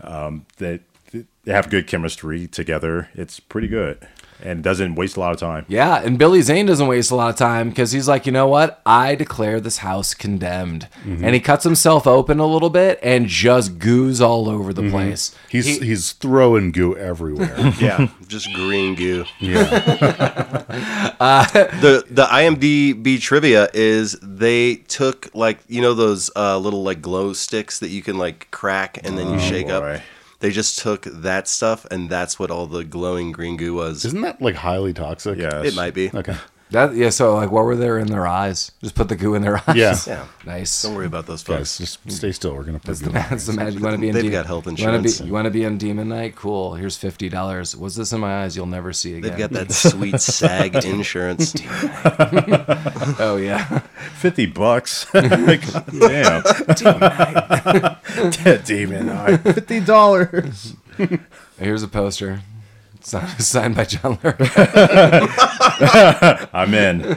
um, that they have good chemistry together. It's pretty good and doesn't waste a lot of time Yeah, and Billy Zane doesn't waste a lot of time because he's like, you know what? I declare this house condemned. Mm-hmm. And he cuts himself open a little bit and just goos all over the mm-hmm. place. He's He- he's throwing goo everywhere. Yeah, just green goo. yeah. Uh, the the IMDb trivia is they took like you know those uh, little like glow sticks that you can like crack and then you oh, shake boy. up. They just took that stuff and that's what all the glowing green goo was. Isn't that like highly toxic? yeah It might be. Okay. That yeah, so like what were there in their eyes? Just put the goo in their eyes. Yeah. Yeah. Nice. Don't worry about those Guys, folks. just stay still. We're gonna put you. That's the magic. You want to be in They've Demon- got health You want insurance. you want to be on Demon Knight? Cool. Here's fifty dollars. What's this in my eyes? You'll never see again. They've got that sweet SAG insurance. Oh yeah. 50 bucks oh like, damn demon eye $50 Here's a poster. Signed, signed by John Lurk. i'm in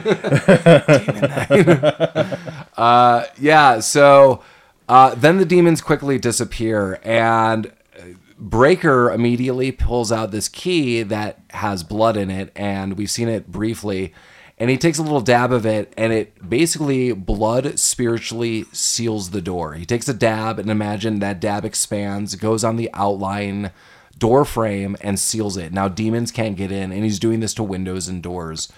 yeah, so uh, then the demons quickly disappear, and uh, Brayker immediately pulls out this key that has blood in it, and we've seen it briefly. And he takes a little dab of it, and it basically blood spiritually seals the door. He takes a dab, and imagine that dab expands, goes on the outline door frame, and seals it. Now demons can't get in, and he's doing this to windows and doors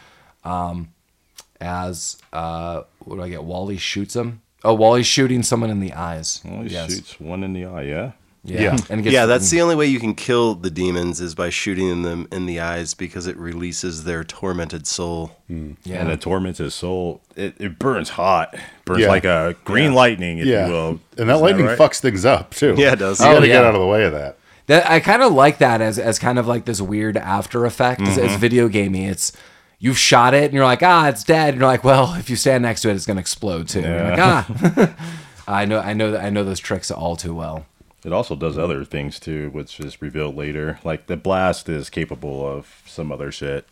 as uh what do I get? Wally shoots him. Oh, Wally's shooting someone in the eyes. Wally yes. shoots one in the eye, yeah. Yeah. Yeah. And gets, yeah, that's the only way you can kill the demons is by shooting them in the eyes because it releases their tormented soul. yeah. And it torments his soul. It, it burns hot. Burns Yeah. like a green lightning, if Yeah. you will. And that Isn't lightning right? fucks things up too. Yeah, it does. You gotta Oh, get out of the way of that. That I kind of like that as as kind of like this weird after effect. It's, Mm-hmm. it's video gamey. It's you've shot it and you're like, ah, it's dead. And you're like, well, if you stand next to it, it's gonna explode too. You're like, ah. I know, I know, I know those tricks all too well. It also does other things too, which is revealed later. Like the blast is capable of some other shit.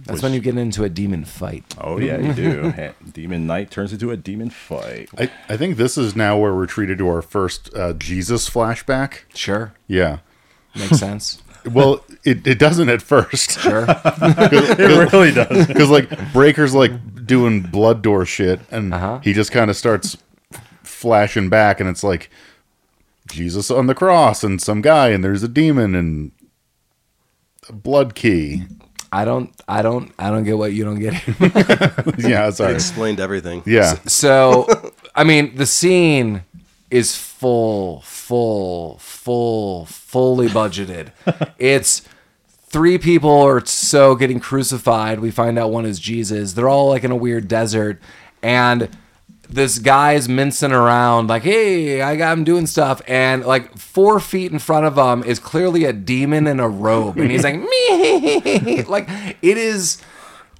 That's which- when you get into a demon fight. Oh yeah, you do. Demon Knight turns into a demon fight. I, I think this is now where we're treated to our first uh, Jesus flashback. Sure, Yeah. Makes sense. Well, it, it doesn't at first. Sure. It really does. Because, like, Brayker's, like, doing blood door shit, and Uh-huh. he just kind of starts flashing back, and it's like Jesus on the cross, and some guy, and there's a demon, and a blood key. I don't, I don't, I don't get what you don't get. yeah, It sorry. explained everything. Yeah. So, I mean, the scene is full, full, full, fully budgeted. It's three people or so getting crucified. We find out one is Jesus. They're all like in a weird desert, and this guy's mincing around like, "Hey, I got him doing stuff," and like four feet in front of him is clearly a demon in a robe, and he's like, "Me," like it is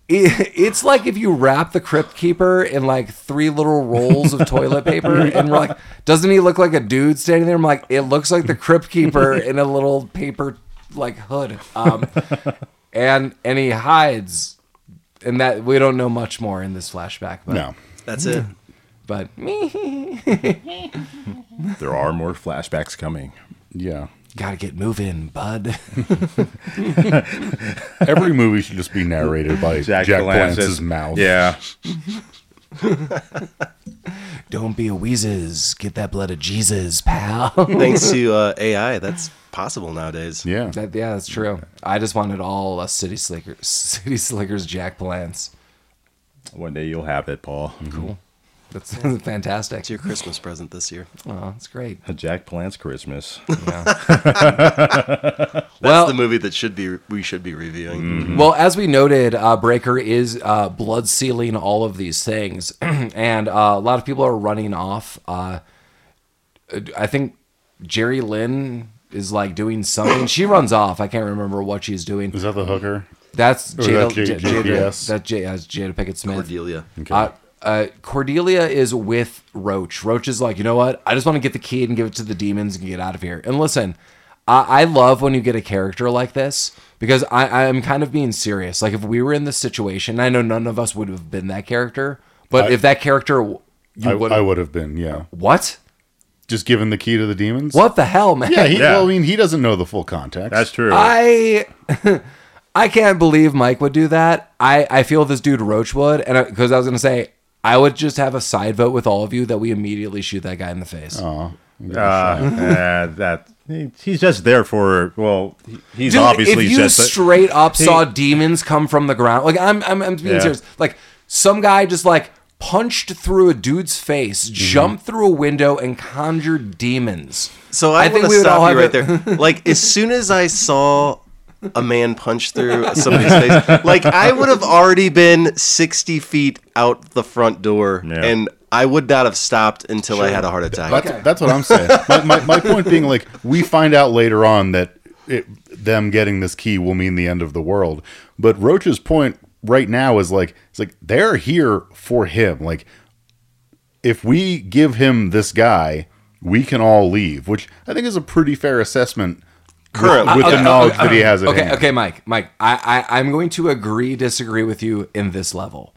it, it's like if you wrap the crypt keeper in like three little rolls of toilet paper and we're like doesn't he look like a dude standing there i'm like it looks like the crypt keeper in a little paper like hood um and and he hides and that we don't know much more in this flashback but No. That's it. but There are more flashbacks coming. Yeah. Gotta get moving bud Every movie should just be narrated by Jack, Palance's- Palance's mouth. Yeah. don't be a wheezes get that blood of jesus pal Thanks to uh, AI, that's possible nowadays. Yeah. That, yeah, that's true. I just wanted all uh, City Slickers, City Slickers Jack Palance. One day you'll have it, Paul. Cool. That's fantastic. It's your Christmas present this year. Oh, that's great. Jack Palance's Christmas. That's Well- the movie that should be we should be reviewing. Mm-hmm. Well, as we noted, uh, Brayker is uh, blood sealing all of these things, and uh, a lot of people are running off. Uh, I think Jeryline is like doing something. she runs off. I can't remember what she's doing. Is that the hooker? That's Or Jada, that J- J- Jada, JPS? that's J, that's Jada Pinkett Smith. Cordelia. Uh, uh, Cordelia is with Roach. Roach is like, you know what? I just want to get the key and give it to the demons and get out of here. And listen, I, I love when you get a character like this because I, I'm kind of being serious. Like if we were in this situation, I know none of us would have been that character, but I- if that character, you I, would. I would have been, yeah. what? Just given the key to the demons. What the hell, man? Yeah, he, Yeah. well, I mean, he doesn't know the full context. That's true. I I can't believe Mike would do that. I I feel this dude Roach would, and because I, was gonna say I would just have a side vote with all of you that we immediately shoot that guy in the face. uh, uh, that he- he's just there for. Well, he- he's Dude, obviously if you just. straight up he- saw demons come from the ground, like I'm, I'm, I'm being Yeah. serious. Like some guy just like punched through a dude's face, Mm-hmm. jumped through a window, and conjured demons. So I, I think we to would all you have right there. Like as soon as I saw a man punch through somebody's face, like I would have already been sixty feet out the front door, Yeah. and I would not have stopped until I had a heart attack. That's, Okay. that's what I'm saying. my, my, my point being, like, we find out later on that it, them getting this key will mean the end of the world. But Roach's point right now is like, it's like they're here for him. Like, if we give him this guy, we can all leave, which I think is a pretty fair assessment. With- Currently, with, Okay, the knowledge okay, that he has at Okay, hand. okay, Mike, Mike, I, I, I'm going to agree, disagree with you in this level.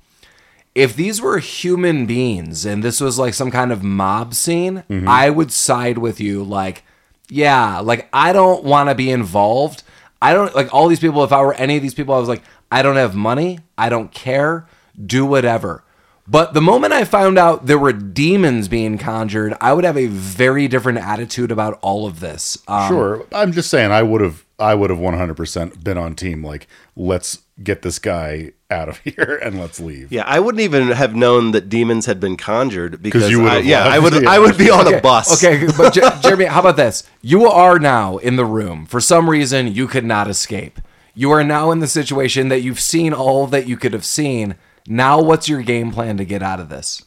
If these were human beings and this was like some kind of mob scene, Mm-hmm. I would side with you. Like, yeah, like I don't want to be involved. I don't like all these people. If I were any of these people, I was like, I don't have money. I don't care. Do whatever. But the moment I found out there were demons being conjured, I would have a very different attitude about all of this. Um, Sure, I'm just saying I would have I would have 100% been on team like let's get this guy out of here and let's leave. Yeah, I wouldn't even have known that demons had been conjured because you would I, yeah. I would Yeah. I would be on okay, a bus. Okay, but Jer- Jeremy, how about this? You are now in the room. For some reason, you could not escape. You are now in the situation that you've seen all that you could have seen. Now, what's your game plan to get out of this?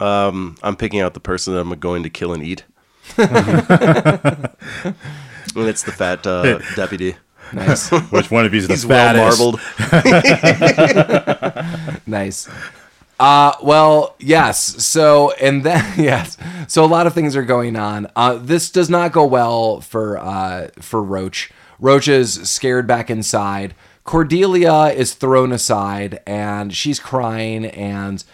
Um, I'm picking out the person that I'm going to kill and eat. and it's the fat uh, deputy. Nice, Which one of you's the He's well fattest? marbled. nice. Uh, well, yes. So, and then, yes. So a lot of things are going on. Uh, this does not go well for, uh, for Roach. Roach is scared back inside. Cordelia is thrown aside and she's crying and,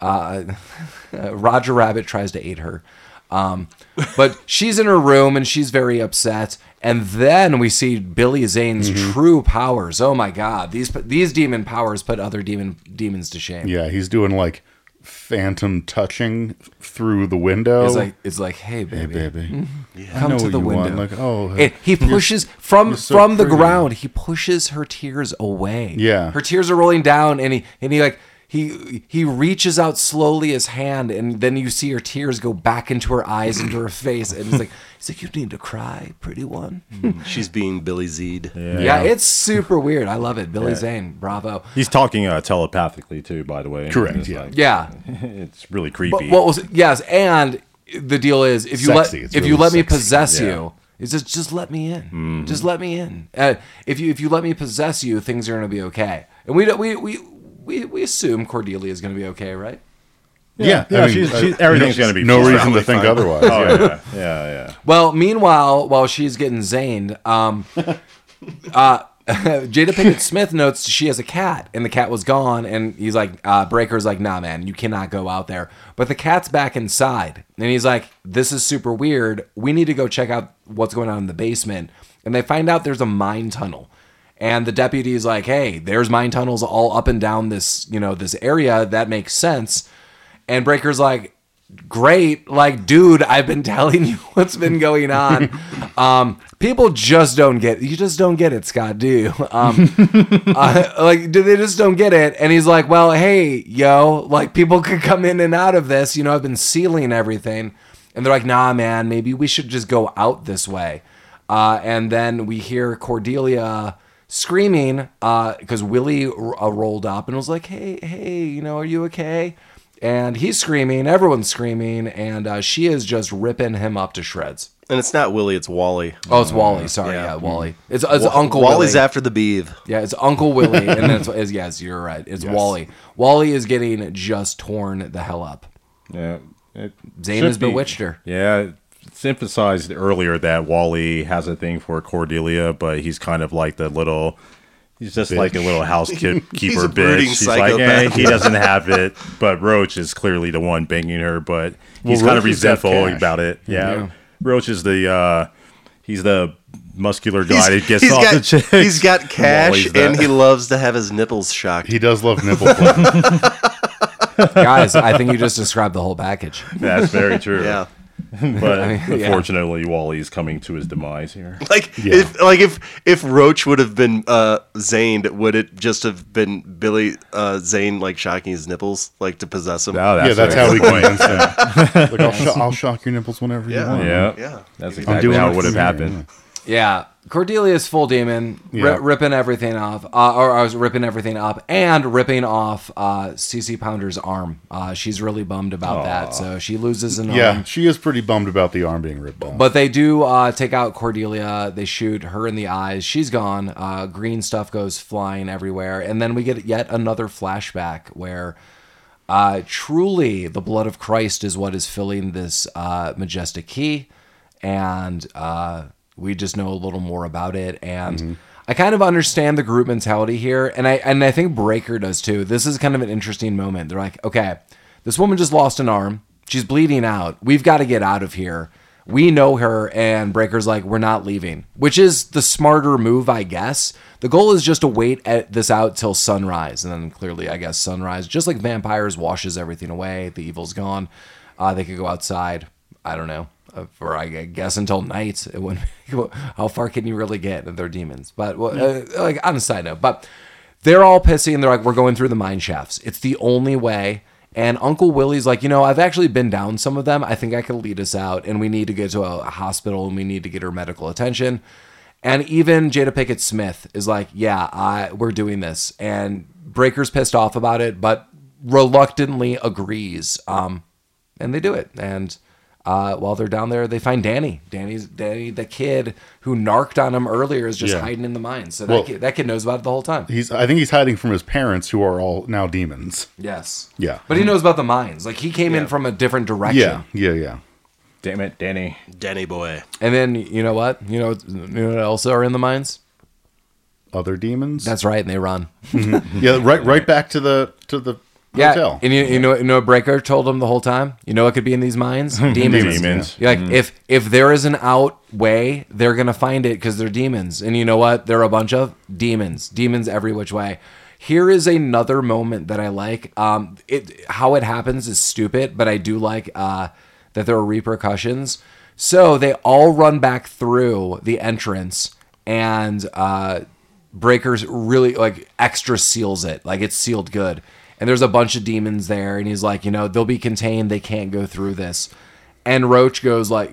uh, Roger Rabbit tries to aid her. Um, but she's in her room and she's very upset. And then we see Billy Zane's true powers. Oh my God, these these demon powers put other demon demons to shame. Yeah, he's doing like phantom touching through the window. It's like it's like, hey hey baby, baby, mm-hmm. I come to the window. want. Like, oh, And he pushes from so from the ground. He pushes her tears away. Yeah. her tears are rolling down, and he and he like he he reaches out slowly his hand, and then you see her tears go back into her eyes, into her face, and he's like he's like you need to cry, pretty one. She's being Billy Zed. Yeah, it's super weird. I love it. Billy Zane, bravo. He's talking uh, telepathically too, by the way. Correct, It's yeah. like- Yeah, it's really But creepy. what was yes, and the deal is if you Sexy. let It's if you really let me possess Yeah. you, it's just just let me in. Just let me in. Uh, if you if you let me possess you, things are gonna be okay. And we don't we we we, we assume Cordelia is gonna be okay, right? yeah, yeah, I mean, she's- she's- everything's gonna be no reason to think Fine. otherwise. oh yeah. yeah, yeah, yeah. Well, meanwhile, while she's getting zaned, um, uh, Jada Pinkett Smith notes she has a cat, and the cat was gone. And he's like, uh, Brayker's like, nah, man, you cannot go out there. But the cat's back inside, and he's like, this is super weird. We need to go check out what's going on in the basement. And they find out there's a mine tunnel. And the deputy is like, hey, there's mine tunnels all up and down this, you know, this area. That makes sense. And Brayker's like, great. Like, dude, I've been telling you what's been going on. Um, people just don't get. You just don't get it, Scott. Do you? Um, uh, like, do they just don't get it? And he's like, well, hey, yo, like people could come in and out of this. You know, I've been sealing everything, and they're like, nah, man, maybe we should just go out this way. Uh, and then we hear Cordelia screaming because Willie r- uh, rolled up and was like, "Hey, hey, you know, are you okay?" And he's screaming, everyone's screaming, and uh, she is just ripping him up to shreds. And it's not Willie, it's Wally. Oh, it's Wally. Sorry, yeah, Yeah. Wally. It's, it's Wa- Uncle Wally's Willie. after the beeve. Yeah, it's Uncle Willie, and then it's, it's yes, you're right. It's Wally. Wally is getting just torn the hell up. Yeah. Zane should has be- bewitched her. Yeah. It's emphasized earlier that Wally has a thing for Cordelia, but he's kind of like the little. He's just like a little housekeeper He's a bitch. brooding He's like, eh, he doesn't have it, but Roach is clearly the one banging her. But he's Well, kind of Roach has got resentful about it. Yeah. Yeah. Roach is the uh, he's the muscular guy He's, that gets off got, the chicks. he's got cash Wally's the- and he loves to have his nipples shocked. He does love nipple play. Guys, I think you just described the whole package. That's very true. yeah. But mean, yeah. unfortunately, Wally's coming to his demise here. Like Yeah. if like if if Roach would have been uh Zaned, would it just have been Billy uh Zane like shocking his nipples like to possess him? No, yeah, that's how we good point. convince him. Like, I'll, sho- I'll shock your nipples whenever you want. Yeah, Yeah. That's I'm exactly doing how it it would have happened. Yeah, Cordelia's full demon, ri- ripping everything off, uh, or I was ripping everything up, and ripping off uh, CC Pounder's arm. Uh, she's really bummed about that, so she loses an Yeah, arm. Yeah, she is pretty bummed about the arm being ripped off. But they do uh, take out Cordelia. They shoot her in the eyes. She's gone. Uh, green stuff goes flying everywhere, and then we get yet another flashback where. Uh, truly, the blood of Christ is what is filling this uh, majestic key, and uh, we just know a little more about it. And I kind of understand the group mentality here, and I and I think Brayker does too. This is kind of an interesting moment. They're like, okay, this woman just lost an arm. She's bleeding out. We've got to get out of here. We know her, and Brayker's like, we're not leaving, which is the smarter move, I guess. The goal is just to wait at this out till sunrise, and then clearly, I guess sunrise, just like vampires, washes everything away. The evil's gone. Uh, they could go outside. I don't know, for I guess until night. It wouldn't. How far can you really get? They're demons, but well, uh, like on a side note, but they're all pissy and they're like, we're going through the mine shafts. It's the only way. And Uncle Willie's like, you know, I've actually been down some of them. I think I could lead us out, and we need to get to a hospital and we need to get her medical attention. And even Jada Pinkett Smith is like, yeah, I, we're doing this. And Brayker's pissed off about it, but reluctantly agrees. Um, and they do it. And uh, while they're down there, they find Danny. Danny's Danny, the kid who narked on him earlier, is just Yeah. hiding in the mines. So Well- that, kid, that kid knows about it the whole time. he's, I think he's hiding from his parents, who are all now demons. Yes. Yeah. But he knows about the mines. Like he came in from a different direction. Yeah, yeah, yeah. Damn it, Danny. Danny boy. And then you know what? You know, you know what else are in the mines? Other demons. That's right, and they run. yeah. Right, right back to the to the Yeah. hotel. And you, you know you know Brayker told him the whole time? You know what could be in these mines? Demons. Demons. You're like if if there is an out way, they're gonna find it because they're demons. And you know what? They're a bunch of demons. Demons every which way. Here is another moment that I like. Um, it how it happens is stupid, but I do like uh, that there are repercussions. So they all run back through the entrance, and uh, Brayker's really like extra seals it, like it's sealed good. And there's a bunch of demons there, and he's like, you know, they'll be contained. They can't go through this. And Roach goes like,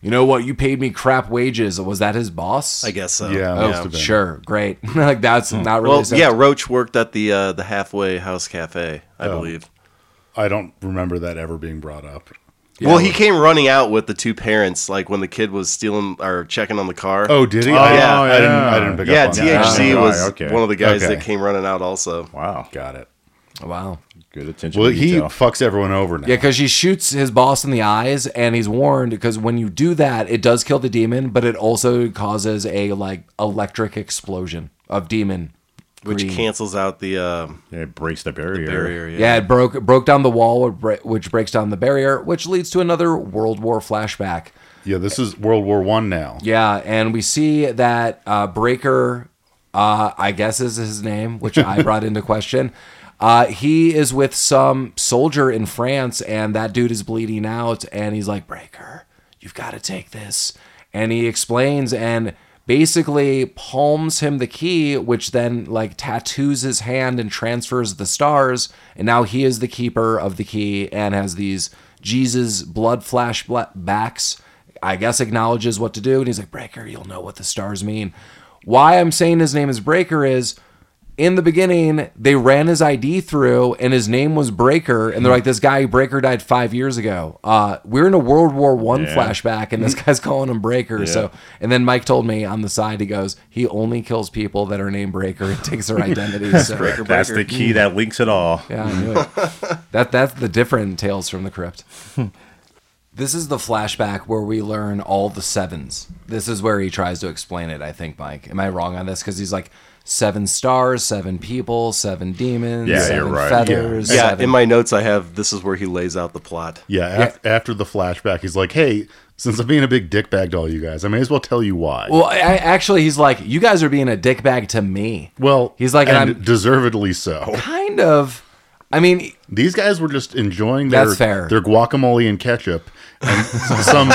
you know what? You paid me crap wages. Was that his boss? I guess so. Yeah, Oh, must have been. sure, great. like that's not really. Well, so- yeah, Roach worked at the uh, the halfway house cafe, I Oh. believe. I don't remember that ever being brought up. well, he came running out with the two parents, like when the kid was stealing or checking on the car. Oh, did he? Oh, I, yeah. I didn't. I didn't pick yeah, up on that. THC was okay. one of the guys Okay. that came running out also. Wow. Got it. Wow. Good attention Well, he detail. fucks everyone over now. Yeah, because he shoots his boss in the eyes, and he's warned because when you do that, it does kill the demon, but it also causes a like electric explosion of demon, Which green. cancels out the uh, Yeah, it breaks the barrier. barrier. Yeah. Yeah, it broke broke down the wall, which which breaks down the barrier, which leads to another World War flashback. yeah, this is World War One now. Yeah, and we see that uh, Brayker, uh, I guess is his name, which I brought into question. Uh, he is with some soldier in France, and that dude is bleeding out, and he's like, Brayker, you've got to take this. And he explains and basically palms him the key, which then like tattoos his hand and transfers the stars. And now he is the keeper of the key and has these Jesus blood flashbacks. I guess acknowledges what to do. And he's like, Brayker, you'll know what the stars mean. Why I'm saying his name is Brayker is in the beginning, they ran his ID through, and his name was Brayker, and they're like, "This guy Brayker died five years ago." Uh, we're in a World War One Yeah. flashback, and this guy's calling him Brayker. Yeah. So, and then Mike told me on the side, he goes, "He only kills people that are named Brayker and takes their identities." So, Brayker, That's breaker. the key that links it all. yeah, I knew it. that that's the different tales from the crypt. this is the flashback where we learn all the sevens. This is where he tries to explain it. I think, Mike. Am I wrong on this? Because he's like seven stars, seven people, seven demons, Yeah, 7 you're right. feathers. Yeah, seven- in my notes I have this is where he lays out the plot. Yeah, af- after the flashback, he's like, "Hey, since I'm being a big dickbag to all you guys, I may as well tell you why." well, I, actually, he's like, you guys are being a dickbag to me. Well, he's like, and and I'm deservedly so. kind of. I mean, These guys were just enjoying their That's fair. their guacamole and ketchup, and some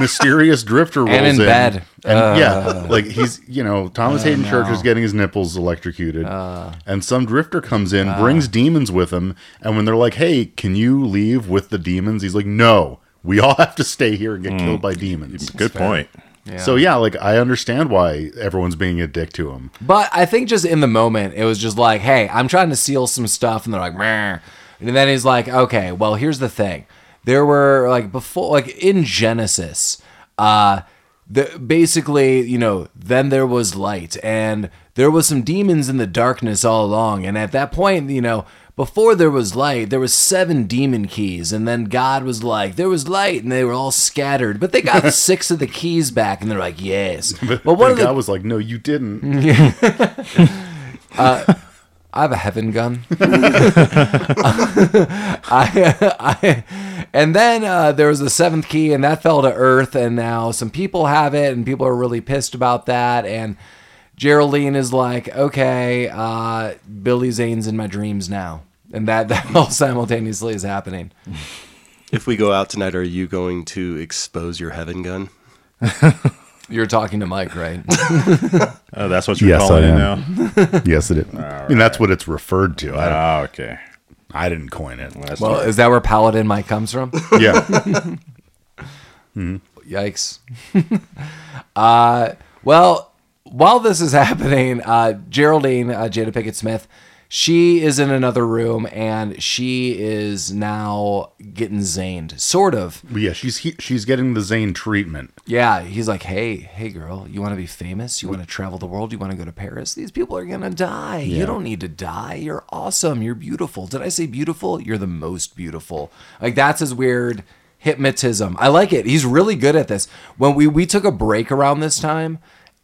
mysterious drifter rolls And in bed. Uh. and yeah, like he's you know Thomas Haden Church is getting his nipples electrocuted, Uh. and some drifter comes in, brings demons with him, and when they're like, "Hey, can you leave with the demons?" He's like, "No, we all have to stay here and get killed by demons." Good point. So yeah, like I understand why everyone's being a dick to him. But I think just in the moment, it was just like, hey, I'm trying to seal some stuff. And they're like, Meh. and then he's like, okay, well, here's the thing. There were like before, like in Genesis, uh, the, basically, you know, then there was light and there was some demons in the darkness all along. And at that point, you know, before there was light, there was seven demon keys, and then God was like, "There was light," and they were all scattered, but they got six of the keys back, and they're like, "Yes." But, one of the God was like, "No, you didn't." I have a heaven gun. I, I, and then uh, there was the seventh key, and that fell to Earth, and now some people have it, and people are really pissed about that. And Geraldine is like, okay, uh, Billy Zane's in my dreams now. And that, that all simultaneously is happening. If we go out tonight, are you going to expose your heaven gun? You're talking to Mike, right? Oh, that's what you're Yes, calling I it now. yes, it is. I mean, that's what it's referred to. I, Oh, okay. I didn't coin it. That's well, is that where Paladin Mike comes from? Yeah, Yikes. uh, well, while this is happening, uh, Geraldine, uh, Jada Pinkett Smith, she is in another room and she is now getting zaned. Sort of. Yeah. She's he, she's getting the Zane treatment. Yeah. He's like, hey, hey, girl, you want to be famous? You want to travel the world? You want to go to Paris? These people are going to die. You don't need to die. You're awesome. You're beautiful. Did I say beautiful? You're the most beautiful. Like, that's his weird hypnotism. I like it. He's really good at this. When we, we took a break around this time,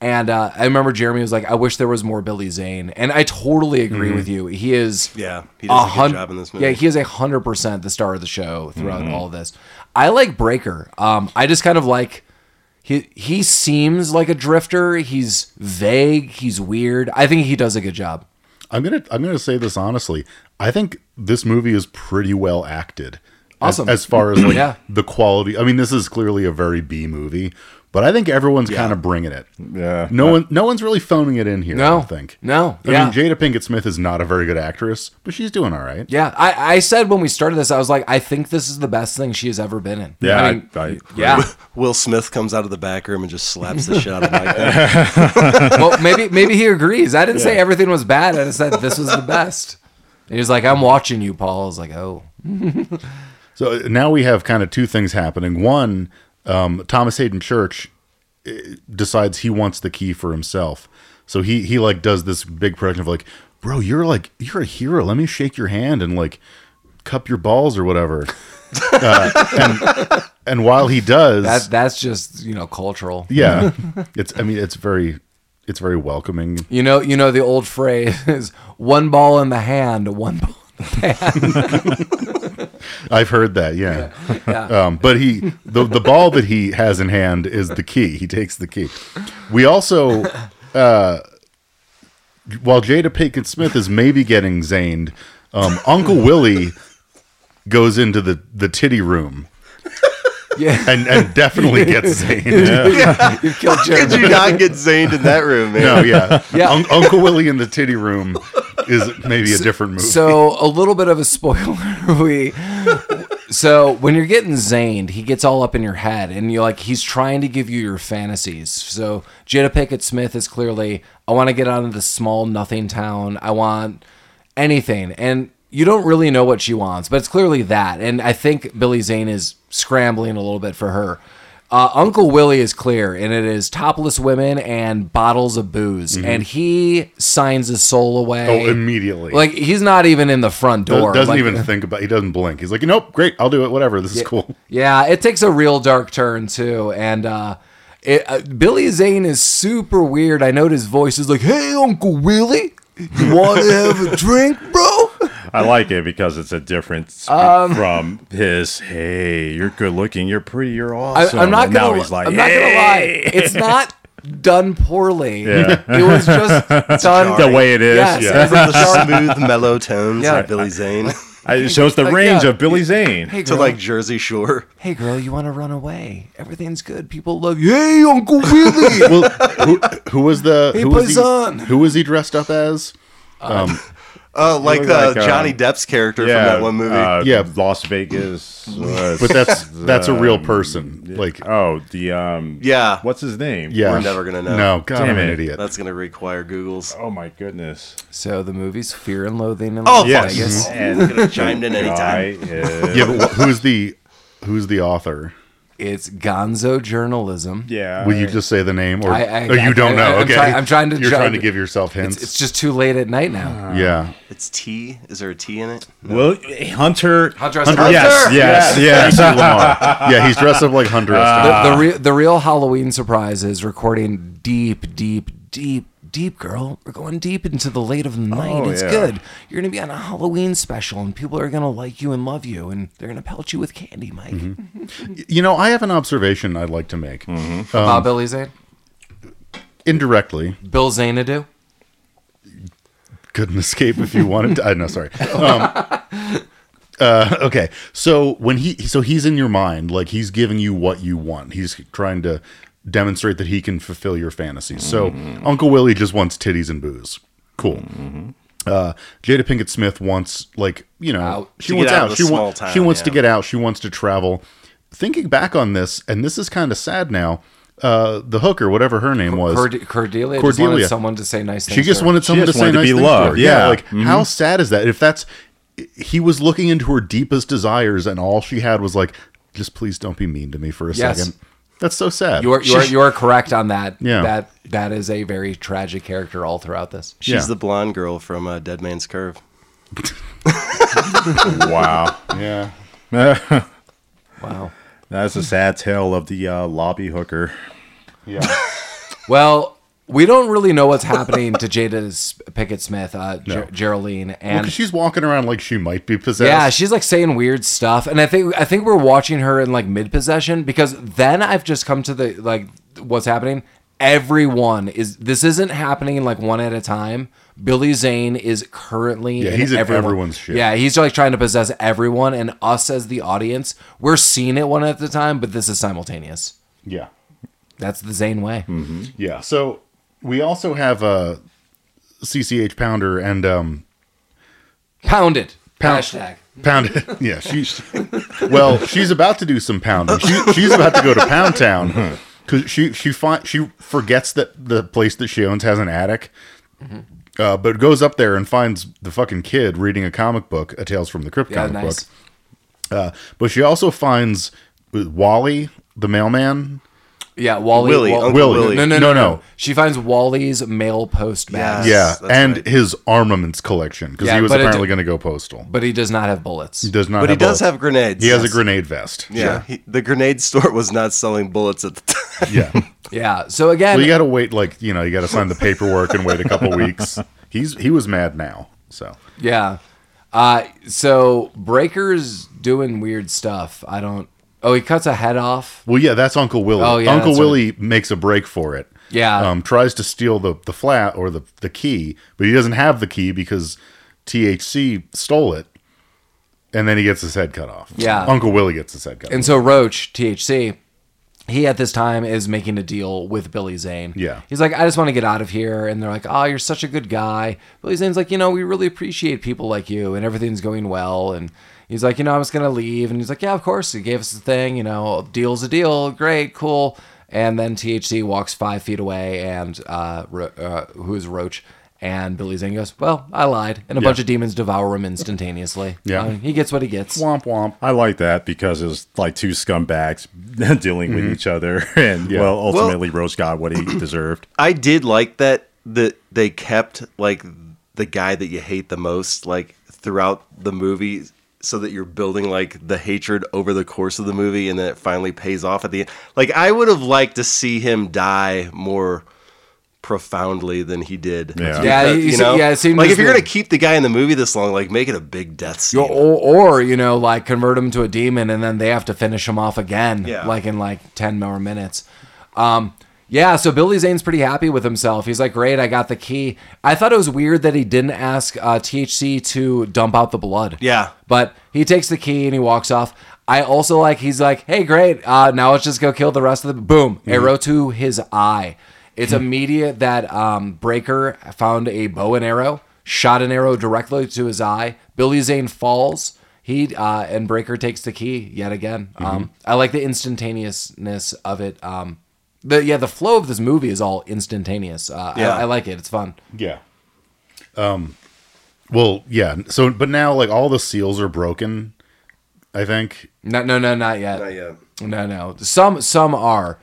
and uh, I remember Jeremy was like, I wish there was more Billy Zane. And I totally agree with you. He is. Yeah, he does a good job in this movie. Yeah, he is a hundred percent the star of the show throughout all of this. I like Brayker. Um, I just kind of like he he seems like a drifter. He's vague. He's weird. I think he does a good job. I'm gonna I'm gonna say this honestly. I think this movie is pretty well acted. As- Awesome. As, far as like Yeah. the quality. I mean, this is clearly a very B movie, but I think everyone's kind of bringing it. Yeah. No one, no one's really phoning it in here. I No. don't think. No. I Yeah. mean, Jada Pinkett Smith is not a very good actress, but she's doing all right. Yeah, I, I said when we started this, I was like, I think this is the best thing she has ever been in. Yeah, I mean, I- I yeah. Will Smith comes out of the back room and just slaps the shit out of Mike. well, maybe maybe he agrees. I didn't say everything was bad. I just said this was the best. And he was like, I'm watching you, Paul. I was like, oh, So uh, now we have kind of two things happening. One, um, Thomas Haden Church uh, decides he wants the key for himself. So he he like does this big production of like, bro, you're like you're a hero. Let me shake your hand and like cup your balls or whatever. uh, and and while he does, that that's just you know cultural. yeah, it's I mean it's very it's very welcoming. You know, you know the old phrase is one ball in the hand, one ball. I've heard that, yeah. Yeah. Um, but he the the ball that he has in hand is the key. He takes the key. We also uh while Jada Pinkett Smith is maybe getting zaned, Um, Uncle Willie goes into the the titty room Yeah, and and definitely gets zaned. you've killed Did Jeremy. you not get zaned in that room, man? No, yeah, Yeah. Un- Uncle Willie in the titty room is maybe a different movie. So a little bit of a spoiler. We so when you're getting zaned, he gets all up in your head, and you're like he's trying to give you your fantasies. So Jada Pinkett Smith is clearly, I want to get out of this small nothing town. I want anything, and you don't really know what she wants, but it's clearly that. And I think Billy Zane is scrambling a little bit for her. Uh, Uncle Willie is clear, and it is topless women and bottles of booze, and he signs his soul away. Mm-hmm. oh, immediately. Like he's not even in the front door. doesn't Like, even think about. He doesn't blink. He's like, nope, great, I'll do it. Whatever. This is cool. Yeah, it takes a real dark turn too, and uh, it, uh, Billy Zane is super weird. I know his voice is like, "Hey, Uncle Willie, want to have a drink, bro?" I like it because it's a different sp- Um, from his. Hey, you're good looking. You're pretty. You're awesome. I'm not And gonna. Now he's like, I'm not gonna lie. It's not done poorly. Yeah. It was just done The way it is. Yes, yeah. it's a the smooth, mellow tones Yeah. like Billy Zane It shows the Like, range yeah. of Billy Zane. Hey, to like Jersey Shore. hey, girl, you want to run away? Everything's good. People love you. Hey, Uncle Willie. well, who, who was the Hey, who was he, who was he dressed up as? Um, Oh, like, look uh, like, uh, Johnny Depp's character from that one movie. uh, Yeah. Las Vegas. but that's that's a real um, person. Like, Oh, the um. yeah, What's his name? yeah, we're never gonna know. No, God, Damn I'm an it. idiot. that's gonna require Google's. Oh my goodness. so the movie's Fear and Loathing in Oh, Las Yes. Vegas. And Could have chimed in anytime. is, yeah, but who's the who's the author? It's Gonzo journalism. yeah. Will you just say the name, or I- I- oh, you I- don't I- know? I'm okay, try- I'm trying to You're jump- trying to give yourself hints. It's, it's just too late at night now. Uh, yeah, It's T. Is there a T in it? Will Hunter? Hunter S. Hunter- Hunter! Yes, yes, yes. Thank you, La-Mar. yeah, he's dressed up like Hunter. S. The, the, uh. re- the real Halloween surprise is recording deep, deep, deep, deep, girl. We're going deep into the late of the night. Oh, it's yeah. good. You're going to be on a Halloween special, and people are going to like you and love you, and they're going to pelt you with candy, Mike. you know, I have an observation I'd like to make. Mm-hmm. Bob Billy Zane? Indirectly, Bill Zanadu? couldn't escape if you wanted to. Uh, no, sorry. Um, uh, okay, so when he, so he's in your mind, like he's giving you what you want. He's trying to demonstrate that he can fulfill your fantasies. So Uncle Willie just wants titties and booze. Cool. Uh, Jada Pinkett Smith wants, like, you know, Out. she wants out out. She, wa- town, she wants to get out. She wants to travel. Thinking back on this, and this is kind of sad now. Uh, the hooker, whatever her name was, Cord- Cordelia, just Cordelia. wanted someone to say nice things. she just to wanted someone to just say wanted to nice be things loved, To her. yeah. like how sad is that? If that's he was looking into her deepest desires, and all she had was like, just please don't be mean to me for a Yes. second. That's so sad. You are, you are, you are correct on that. Yeah. That That is a very tragic character all throughout this. She's Yeah. the blonde girl from uh, Dead Man's Curve. wow. yeah. Wow. That's a sad tale of the uh, lobby hooker. Yeah. Well, we don't really know what's happening to Jada Pinkett Smith, uh, No. Ger- Geraldine, Well, she's walking around like she might be possessed. yeah, she's like saying weird stuff, and I think I think we're watching her in like mid possession because then I've just come to the like what's happening. Everyone is this isn't happening like one at a time. Billy Zane is currently Yeah, he's in everyone's shit. Yeah, he's like trying to possess everyone, and us as the audience, we're seeing it one at a time, but this is simultaneous. yeah. That's the Zane way. Yeah. So we also have uh, CCH Pounder and um, Pound it. Pound- Hashtag. Pound. yeah, she's well. She's about to do some pounding. She, she's about to go to Pound Town because she she fi- she forgets that the place that she owns has an attic. Uh, but goes up there and finds the fucking kid reading a comic book, a Tales from the Crypt Yeah, comic nice. book. Uh, but she also finds Wally, the mailman. Yeah, Wally. Willie, Wa- Uncle Willie. Willie. No, no, No, no, no, no. She finds Wally's mail post bag, Yes. Yeah, that's and right. his armaments collection because Yeah, he was but it- apparently going to go postal. but he does not have bullets. He does not. Have. But he does bullets. have grenades. He has a grenade vest. Yeah, he, the grenade store was not selling bullets at the time. Yeah. Yeah. So again, Well, you got to wait, like you know, you got to sign the paperwork and wait a couple weeks. He's he was mad now, so yeah. Uh, so Brayker's doing weird stuff. I don't. Oh, he cuts a head off. well, yeah, that's Uncle Willie. Oh, yeah, Uncle Willie makes a break for it. Yeah. um, tries to steal the the flat or the the key, but he doesn't have the key because THC stole it, and then he gets his head cut off. Yeah. Uncle Willie gets his head cut. And off. And so Roach, THC, he at this time is making a deal with Billy Zane. Yeah. He's like, I just want to get out of here. And they're like, Oh, you're such a good guy. Billy Zane's like, You know, we really appreciate people like you and everything's going well. And he's like, You know, I'm just going to leave. And he's like, Yeah, of course. He gave us the thing, you know, deal's a deal. Great, cool. And then THC walks five feet away and uh, Ro- uh, who's Roach. And Billy Zane goes, Well, I lied. And a bunch of demons devour him instantaneously. Yeah. Uh, he gets what he gets. womp womp. I like that because it was like two scumbags dealing with each other, and Yeah. well, ultimately, Rose got what he deserved. I did like that that they kept like the guy that you hate the most like throughout the movie so that you're building like the hatred over the course of the movie and then it finally pays off at the end. Like I would have liked to see him die more profoundly than he did. Yeah. Yeah, Because, you know, yeah, it seemed like if you're gonna keep the guy in the movie this long, like make it a big death scene. Or, or, you know, like convert him to a demon and then they have to finish him off again, Yeah. like in like 10 more minutes. Um, yeah, so Billy Zane's pretty happy with himself. He's like, great, I got the key. I thought it was weird that he didn't ask uh, THC to dump out the blood. Yeah. But he takes the key and he walks off. I also like, he's like, hey, great, uh, now let's just go kill the rest of the. Boom, arrow to his eye. It's immediate that um, Brayker found a bow and arrow, shot an arrow directly to his eye. Billy Zane falls. He uh, and Brayker takes the key yet again. Um, I like the instantaneousness of it. Um, the yeah, the flow of this movie is all instantaneous. Uh, Yeah. I, I like it. It's fun. Yeah. Um. Well, yeah. So, but now, like, all the seals are broken. I think. No, no, no, not yet. Not yet. No, no. Some some are,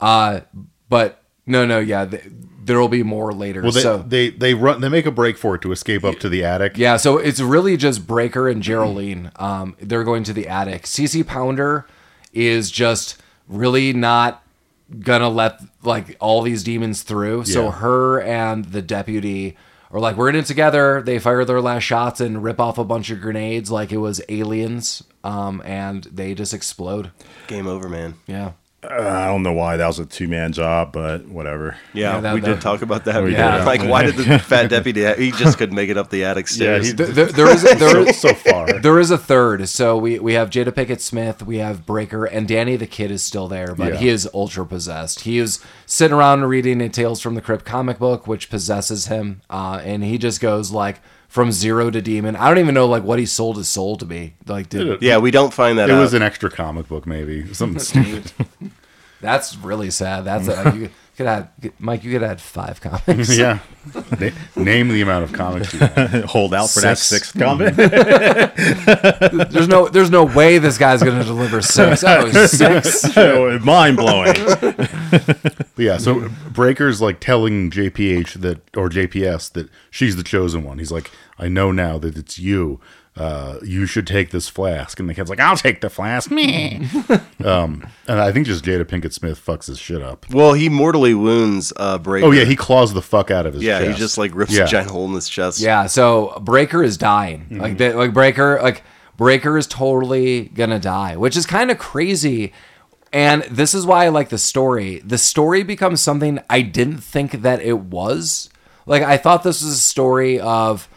uh, but no, no. Yeah, th- there will be more later. Well, they, so they they run. They make a break for it to escape up to the attic. yeah, so it's really just Brayker and Jeryline. Um, they're going to the attic. CCH Pounder is just really not gonna let like all these demons through. So her and the deputy are like, we're in it together. They fire their last shots and rip off a bunch of grenades like it was aliens. Um, and they just explode. Game over, man. Yeah. Uh, I don't know why that was a two man job, but whatever. Yeah, Yeah, that- we that- did talk about that. We before. did. Like, why did the fat deputy? He just couldn't make it up the attic stairs. he- There, there- there is there So, so far. there is a third. So we we have Jada Pinkett Smith, we have Brayker, and Danny the Kid is still there, but Yeah. he is ultra possessed. He is sitting around reading a Tales from the Crypt comic book, which possesses him, uh, and he just goes like from zero to demon. I don't even know like what he sold his soul to be. Like, did, yeah, we don't find that It out. was an extra comic book, maybe something stupid. that's really sad. That's a, you could add Mike. You could add five comics. yeah. Na- name the amount of comics you have. Hold out for that sixth mm-hmm. comic. There's no there's no way this guy's gonna deliver six. Oh, six. Mind blowing. But yeah, so Brayker's like telling JPH that or JPS that she's the chosen one. He's like, I know now that it's you. Uh, you should take this flask. And the kid's like, I'll take the flask. Me. um, and I think just Jada Pinkett Smith fucks his shit up. well, he mortally wounds uh, Brayker. Oh yeah, he claws the fuck out of his yeah, chest. he just like rips Yeah. a giant hole in his chest. Yeah, so Brayker is dying. Like that like Brayker like Brayker is totally gonna die, which is kind of crazy. And this is why I like the story. The story becomes something I didn't think that it was. Like I thought this was a story of,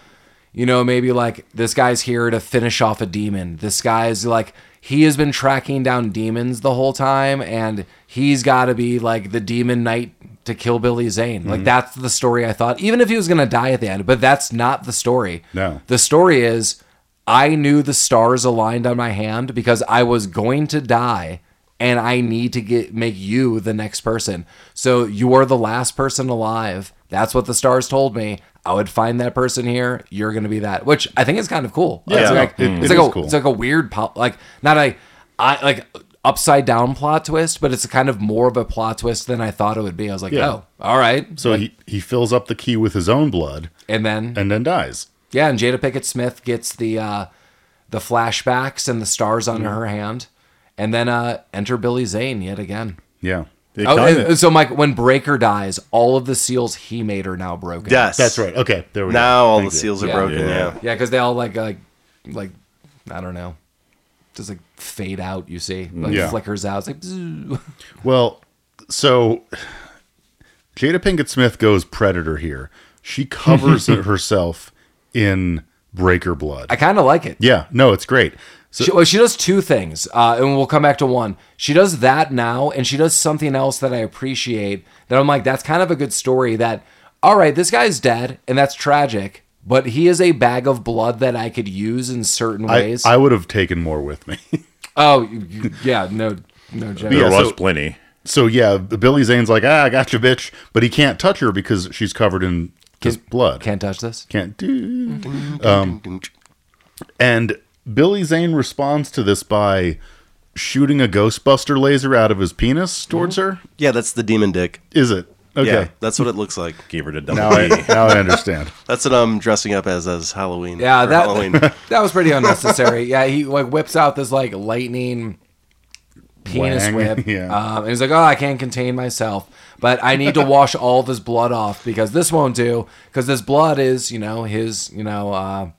you know, maybe like this guy's here to finish off a demon. This guy's like he has been tracking down demons the whole time, and he's got to be like the demon knight to kill Billy Zane. Like mm-hmm. that's the story I thought. Even if he was gonna die at the end, but that's not the story. No. the story is I knew the stars aligned on my hand because I was going to die and I need to get make you the next person. So you are the last person alive. That's what the stars told me. I would find that person here. You're going to be that, which I think is kind of cool. Yeah, it's like, it- it's it like a cool. it's like a weird pop, like not a I like upside down plot twist, but it's kind of more of a plot twist than I thought it would be. I was like, Yeah. oh, all right. So he, he fills up the key with his own blood And then and then dies. yeah, and Jada Pinkett Smith gets the uh, the flashbacks and the stars on her hand, and then uh, enter Billy Zane yet again. Yeah. It Oh, so Mike, when Brayker dies, all of the seals he made are now broken. Yes, That's right. Okay. There we Now go. all Thank the you. seals are Yeah. broken. Yeah. Yeah. yeah, because they all like like like I don't know, just like fade out. You see, like Yeah. flickers out. It's like bzzz. Well, so Jada Pinkett Smith goes predator here. She covers herself in Brayker blood. I kind of like it. yeah, no, it's great. So She, well, she does two things, uh, and we'll come back to one. She does that now, and she does something else that I appreciate. That I'm like, that's kind of a good story. That all right, this guy's dead, and that's tragic, but he is a bag of blood that I could use in certain ways. I would have taken more with me. oh, you- you- yeah, no, no joke. There Yeah, was so- plenty. so yeah, Billy Zane's like, ah, I got you, bitch, but he can't touch her because she's covered in this blood. Can't touch this. Can't do. Um, and Billy Zane responds to this by shooting a Ghostbuster laser out of his penis towards her. Yeah, that's the demon dick. Is it okay? Yeah, that's what it looks like. Gave her the double Now I D. now I understand. That's what I'm dressing up as as Halloween. Yeah, that Halloween. that was pretty unnecessary. yeah, he like whips out this like lightning penis Wang, whip. yeah. Um, and he's like, "Oh, I can't contain myself, but I need to wash all this blood off because this won't do. Because this blood is, you know, his, you know, uh,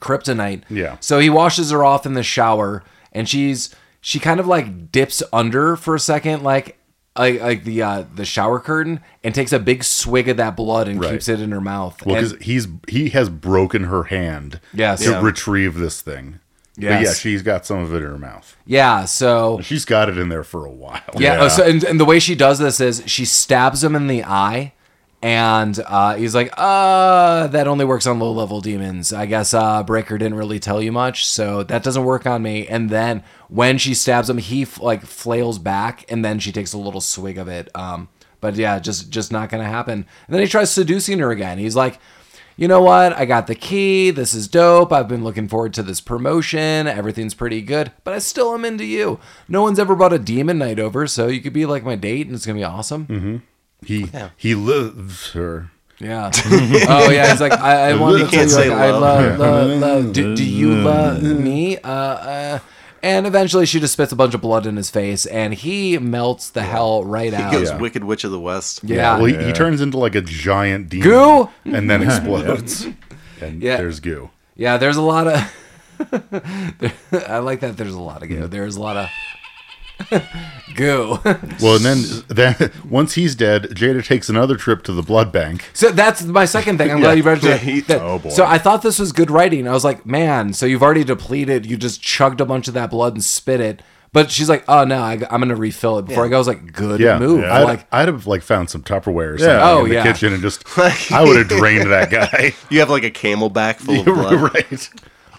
kryptonite. Yeah. So he washes her off in the shower, and she's she kind of like dips under for a second, like. Like, like the uh, the shower curtain and takes a big swig of that blood and Right. keeps it in her mouth. Well, And- because he's he has broken her hand Yes. to Yeah. retrieve this thing. But Yes. yeah, she's got some of it in her mouth. yeah, so She's got it in there for a while. Yeah. Yeah. oh, so and, and the way she does this is she stabs him in the eye, and uh, he's like, "Uh, that only works on low level demons. I guess uh, Brayker didn't really tell you much, so that doesn't work on me." And then when she stabs him, he like flails back, and then she takes a little swig of it. Um, but yeah, just just not gonna happen. And then he tries seducing her again. He's like. You know what? I got the key. This is dope. I've been looking forward to this promotion. Everything's pretty good, but I still am into you. No one's ever brought a demon night over, so you could be like my date and it's to be awesome. He he lives her. Yeah. oh yeah. He's like, I, I wanted to You tell you, say like, I love. love, love, love. Do, do you love me? Uh, uh, and eventually, she just spits a bunch of blood in his face, and he melts the hell right out. He out. goes Yeah. Wicked Witch of the West. yeah. Well, he, he turns into like a giant demon. Goo? And then explodes. and Yeah. there's goo. Yeah. There's a lot of. I like that. There's a lot of goo. There's a lot of goo. Well, and then then once he's dead, Jada takes another trip to the blood bank. So that's my second thing. I'm glad you mentioned Yeah, that. he- that- oh, boy. So I thought this was good writing. I was like, man, so you've already depleted. You just chugged a bunch of that blood and spit it. But she's like, oh no, I, am gonna refill it before I go. I was like, good Yeah, move. I'd, Like, I'd have like found some Tupperware or something Yeah. Oh, in the yeah. kitchen and just I would have drained that guy. You have like a camelback full of blood. right.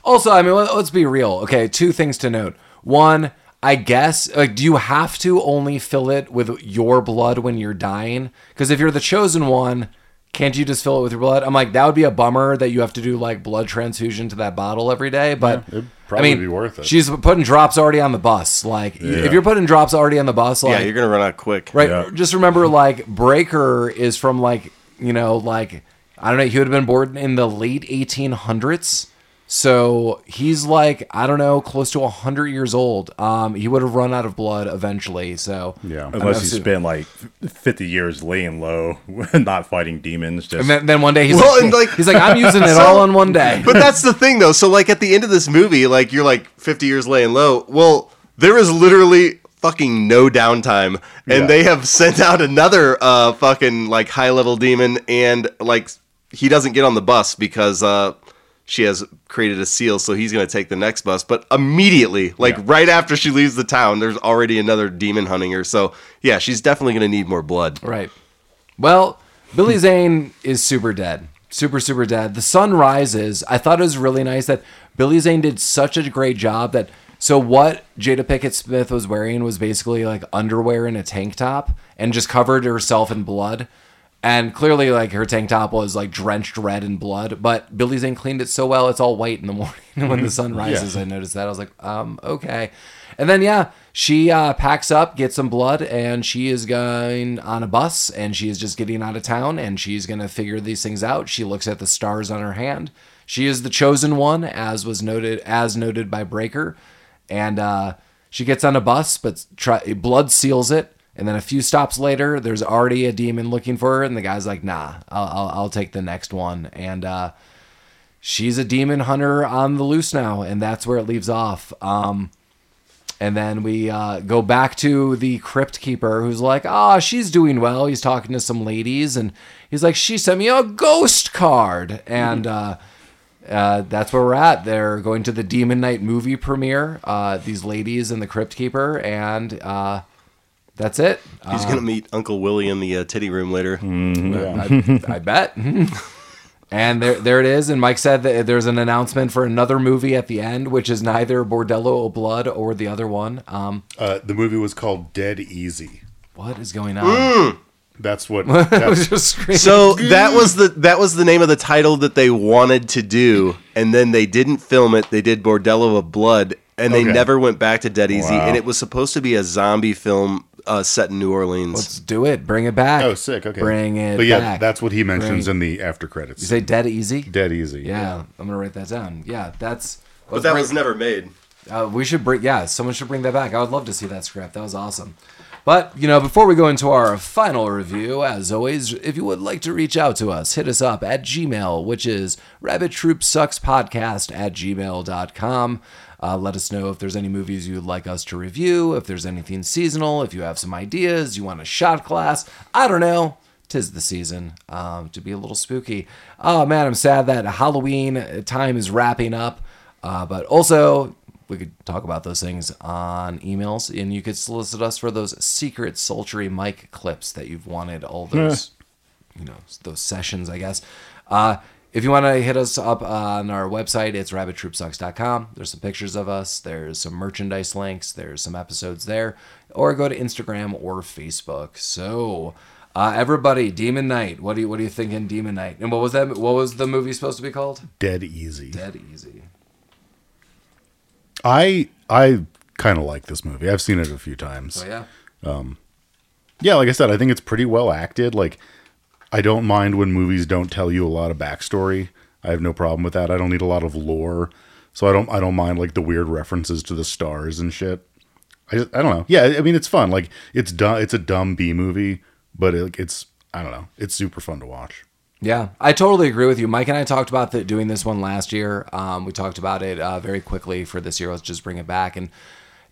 also, I mean, let- let's be real. Okay, two things to note. One, I guess, like, do you have to only fill it with your blood when you're dying? Because if you're the chosen one, can't you just fill it with your blood? I'm like, that would be a bummer that you have to do like blood transfusion to that bottle every day. But it'd I mean, be worth it. She's putting drops already on the bus. Like, if you're putting drops already on the bus, like, Yeah, you're gonna run out quick. right? Yeah. Just remember, like, Brayker is from like, you know, like I don't know. He would have been born in the late 1800s. So he's like, I don't know, close to 100 years old. Um, he would have run out of blood eventually. So Yeah. Unless I'm he assu- been like 50 years laying low, not fighting demons. Just And then, then one day he's Well, like, and, like- he's like, I'm using it all in one day. But that's the thing, though. So, like at the end of this movie, like you're like 50 years laying low. Well, there is literally fucking no downtime, and Yeah. they have sent out another uh fucking like high level demon, and like he doesn't get on the bus because uh she has created a seal, so he's gonna take the next bus. But immediately, like Yeah. right after she leaves the town, there's already another demon hunting her. So yeah, she's definitely gonna need more blood. Right. Well, Billy hmm. Zane is super dead. Super, super dead. The sun rises. I thought it was really nice that Billy Zane did such a great job that. So, what Jada Pinkett Smith was wearing was basically like underwear and a tank top and just covered herself in blood. And clearly, like her tank top was like drenched red in blood, but Billy Zane cleaned it so well, it's all white in the morning when the sun rises. I noticed that. I was like, um, okay. And then, yeah, she uh, packs up, gets some blood, and she is going on a bus and she is just getting out of town and she's going to figure these things out. She looks at the stars on her hand. She is the chosen one, as was noted, as noted by Brayker. And uh, she gets on a bus, but try, blood seals it. And then a few stops later, there's already a demon looking for her, and the guy's like, "Nah, I'll, I'll, I'll take the next one." And uh, she's a demon hunter on the loose now, and that's where it leaves off. Um, and then we uh, go back to the crypt keeper who's like, ah, she's doing well. He's talking to some ladies, and he's like, she sent me a ghost card. And uh, uh, that's where we're at. They're going to the Demon Knight movie premiere. Uh, these ladies and the Crypt Keeper, and uh, that's it. He's gonna meet Uncle Willy in the uh, titty room later. I, I bet. and there, there it is. And Mike said that there's an announcement for another movie at the end, which is neither Bordello of Blood or the other one. Um, Uh, the movie was called Dead Easy. what is going on? That's what. I was That's, just screaming. So that was the that was the name of the title that they wanted to do, and then they didn't film it. They did Bordello of Blood, and they Okay. never went back to Dead Easy. Wow. And it was supposed to be a zombie film uh, set in New Orleans. Let's do it. Bring it back. oh, sick. Okay. Bring it But yeah, back. that's what he mentions Bring- in the after credits. You say dead easy? Dead Easy. Yeah, I'm gonna write that down. Yeah, that's. but that was never made. Uh, we should bring. Yeah, someone should bring that back. I would love to see that script. That was awesome. But you know, before we go into our final review, as always, if you would like to reach out to us, hit us up at Gmail, which is Rabbit Troop Sucks Podcast at gmail.com. Uh, let us know if there's any movies you'd like us to review, if there's anything seasonal, if you have some ideas, you want a shot glass. I don't know. Tis the season um, to be a little spooky. Oh man, I'm sad that Halloween time is wrapping up. Uh, but also, we could talk about those things on emails, and you could solicit us for those secret sultry mic clips that you've wanted all those, you know, those sessions, I guess. Uh, if you want to hit us up on our website, it's rabbittroopsucks.com. There's some pictures of us. There's some merchandise links. There's some episodes there. Or go to Instagram or Facebook. So, uh, everybody, Demon Knight. What do you what are you thinking, Demon Knight? And what was that? What was the movie supposed to be called? Dead Easy. Dead Easy. I I kind of like this movie. I've seen it a few times. So yeah. Um, Yeah, like I said, I think it's pretty well acted. Like, I don't mind when movies don't tell you a lot of backstory. I have no problem with that. I don't need a lot of lore, so I don't. I don't mind like the weird references to the stars and shit. I just, I don't know. Yeah, I mean it's fun. Like it's dumb. It's a dumb B movie, but it, it's I don't know. It's super fun to watch. Yeah, I totally agree with you. Mike and I talked about the, doing this one last year. Um, we talked about it uh, very quickly for this year. Let's just bring it back. And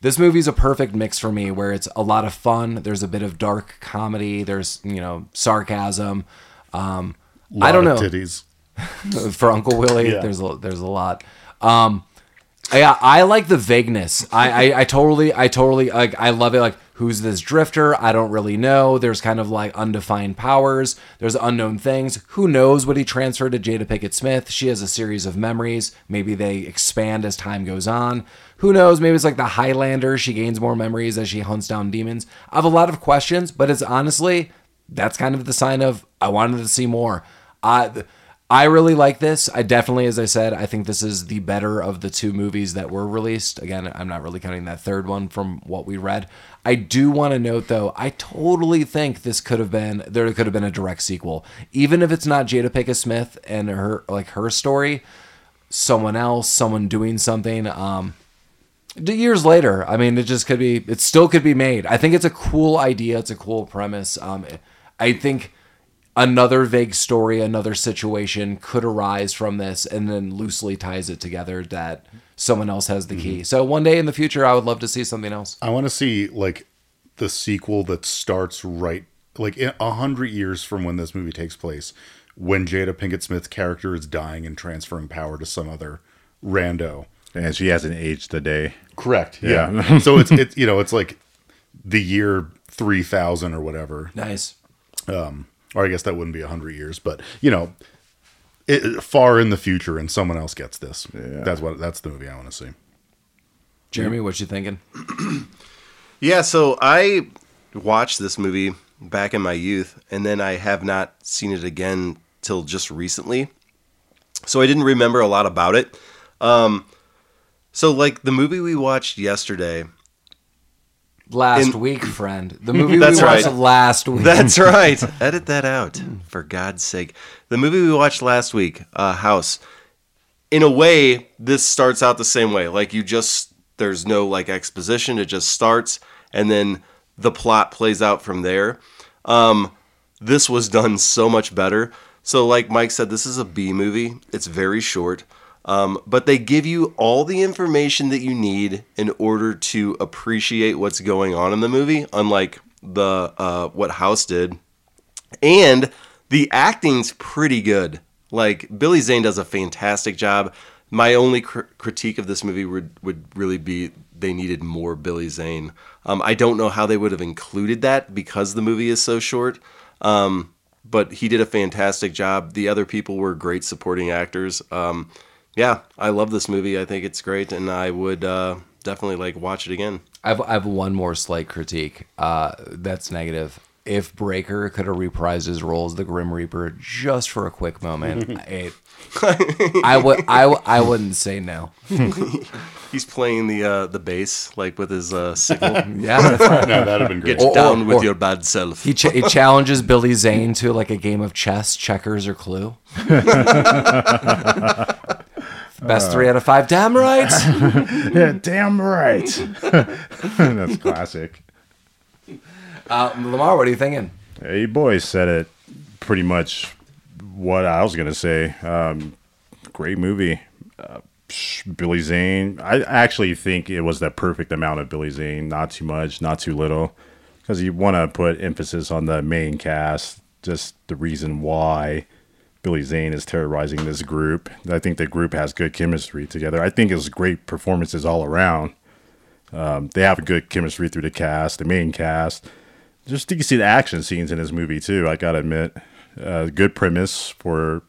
this movie's a perfect mix for me where it's a lot of fun. There's a bit of dark comedy. There's, you know, sarcasm. Um, I don't know. Titties. for Uncle Willy. Yeah. There's a, there's a lot. Um, yeah, I like the vagueness. I, I, I totally, I totally like. I love it. Like, who's this drifter? I don't really know. There's kind of like undefined powers. There's unknown things. Who knows what he transferred to Jada Pinkett Smith? She has a series of memories. Maybe they expand as time goes on. Who knows? Maybe it's like the Highlander. She gains more memories as she hunts down demons. I have a lot of questions, but it's honestly that's kind of the sign of I wanted to see more. I I really like this. I definitely, as I said, I think this is the better of the two movies that were released. Again, I'm not really counting that third one from what we read. I do want to note though, I totally think this could have been there could have been a direct sequel, even if it's not Jada Pinkett Smith and her like her story, someone else, someone doing something. Um, years later i mean it just could be it still could be made i think it's a cool idea it's a cool premise um i think another vague story another situation could arise from this and then loosely ties it together that someone else has the key mm-hmm. so one day in the future i would love to see something else I want to see like the sequel that starts right like a hundred years from when this movie takes place, when Jada Pinkett Smith's character is dying and transferring power to some other rando. And she hasn't aged a day. Correct. Yeah. Yeah. so it's it's you know it's like the year three thousand or whatever, nice um, or I guess that wouldn't be a hundred years, but you know, it, far in the future, and someone else gets this. That's what that's the movie I want to see. jeremy what you thinking Yeah, so I watched this movie back in my youth, and then I have not seen it again till just recently. So I didn't remember a lot about it. Um, so like the movie we watched yesterday, last In- week friend the movie we watched right. last week That's right. Edit that out, for God's sake. The movie we watched last week, uh, House. In a way, this starts out the same way. Like you just there's no like exposition. It just starts, and then the plot plays out from there. Um, this was done so much better. So, like Mike said, this is a B movie. It's very short. Um, but they give you all the information that you need in order to appreciate what's going on in the movie, unlike the uh, what House did. And the acting's pretty good. Like Billy Zane does a fantastic job. My only cr- critique of this movie would would really be they needed more Billy Zane. Um, I don't know how they would have included that because the movie is so short. Um, but he did a fantastic job. The other people were great supporting actors. Um, yeah, I love this movie. I think it's great, and I would uh, definitely like watch it again. I've, I have one more slight critique. Uh, that's negative. If Brayker could have reprised his role as the Grim Reaper just for a quick moment, it, I would I, w- I wouldn't say no. He's playing the uh, the bass like with his uh, sickle. Yeah, that's right. No, that'd have been great. Get Or- down or- with or- your bad self. He, ch- he challenges Billy Zane to like a game of chess, checkers, or Clue. Best three out of five. Damn right. Yeah, damn right. That's classic. Uh, La-Mar, what are you thinking? Hey, boys said it pretty much what I was going to say. Um, great movie. Uh, Billy Zane. I actually think it was the perfect amount of Billy Zane. Not too much, not too little. Because you want to put emphasis on the main cast, just the reason why Billy Zane is terrorizing this group. I think the group has good chemistry together. I think it was great performances all around. Um, they have good chemistry through the cast, the main cast just you can see the action scenes in this movie too. I gotta admit, uh, good premise for,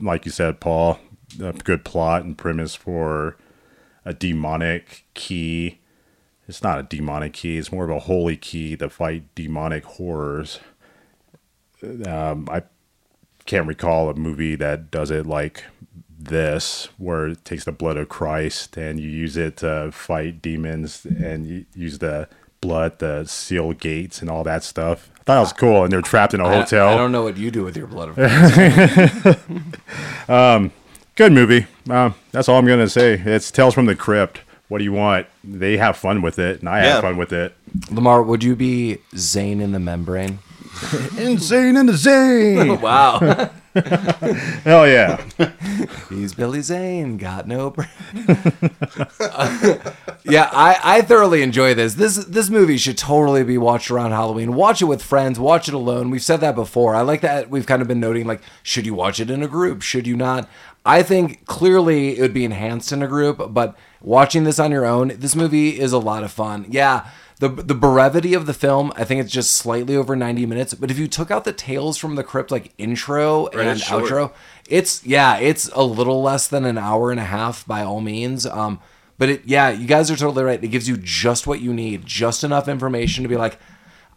like you said, Paul. A good plot and premise for a demonic key. It's not a demonic key. It's more of a holy key to fight demonic horrors. Um, I can't recall a movie that does it like this, where it takes the blood of Christ and you use it to fight demons and you use the blood to seal gates and all that stuff. I thought it was cool, and they're trapped in a I- hotel. I, don't know what you do with your blood. Of course. Good movie. Um, that's all I'm gonna say. It's Tales from the Crypt. What do you want? They have fun with it, and I Yeah. have fun with it. La-Mar, would you be Zane in the membrane? Insane in the Zane. Wow. Hell yeah. He's Billy Zane, got no brain. yeah, I, I thoroughly enjoy this. This this movie should totally be watched around Halloween. Watch it with friends, watch it alone. We've said that before. I like that we've kind of been noting like, should you watch it in a group? Should you not? I think clearly it would be enhanced in a group, but watching this on your own, this movie is a lot of fun. Yeah. The, the brevity of the film, I think it's just slightly over 90 minutes. But if you took out the Tales from the Crypt like intro and it's outro, it's yeah, it's a little less than an hour and a half by all means. Um, but it yeah, you guys are totally right. It gives you just what you need, just enough information to be like,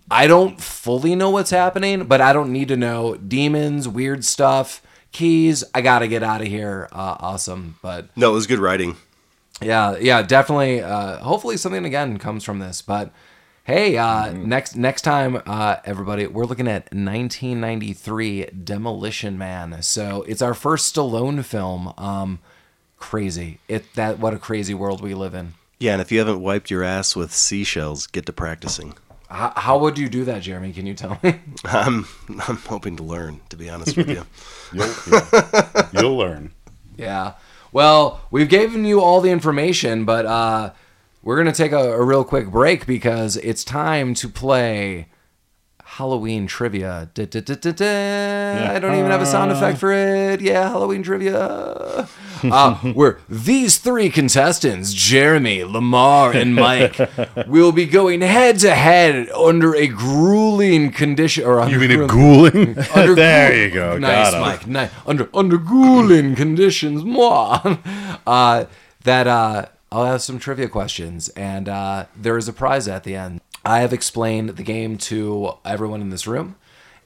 I don't fully know what's happening, but I don't need to know demons, weird stuff, keys. I gotta get out of here. Uh, awesome, but No, it was good writing. Yeah, yeah, definitely. Uh, hopefully, something again comes from this. But hey, uh, next next time, uh, everybody, we're looking at 1993 Demolition Man. So it's our first Stallone film. Um, crazy! It that what a crazy world we live in. Yeah, and if you haven't wiped your ass with seashells, get to practicing. How, how would you do that, Jeremy? Can you tell me? I'm I'm hoping to learn, to be honest with you. You'll, yeah. You'll learn. Yeah. Well, we've given you all the information, but uh, we're gonna take a, a real quick break because it's time to play Halloween trivia. Da, da, da, da. I don't even have a sound effect for it. Yeah, Halloween trivia. Uh, where these three contestants, Jeremy, La-Mar, and Mike, will be going head to head under a grueling condition. Or You under mean a grueling- ghouling? under there you go. Nice, Got. Mike. Nice. Under under grueling conditions, moi. Uh, that uh, I'll have some trivia questions, and uh, there is a prize at the end. I have explained the game to everyone in this room,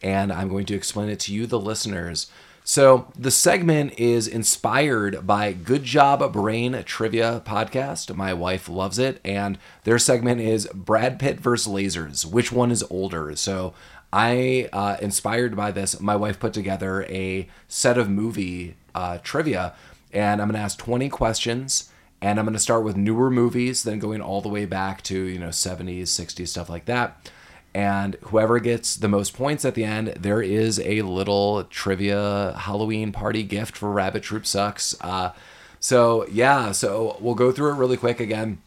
and I'm going to explain it to you, the listeners. So the segment is inspired by Good Job Brain Trivia podcast. My wife loves it, and their segment is Brad Pitt versus lasers. Which one is older? So I, uh, inspired by this, my wife put together a set of movie uh, trivia, and I'm going to ask 20 questions, and I'm going to start with newer movies, then going all the way back to you know 70s, 60s, stuff like that. And whoever gets the most points at the end, there is a little trivia Halloween party gift for Rabbit Troop Sucks. Uh, so yeah, so we'll go through it really quick again.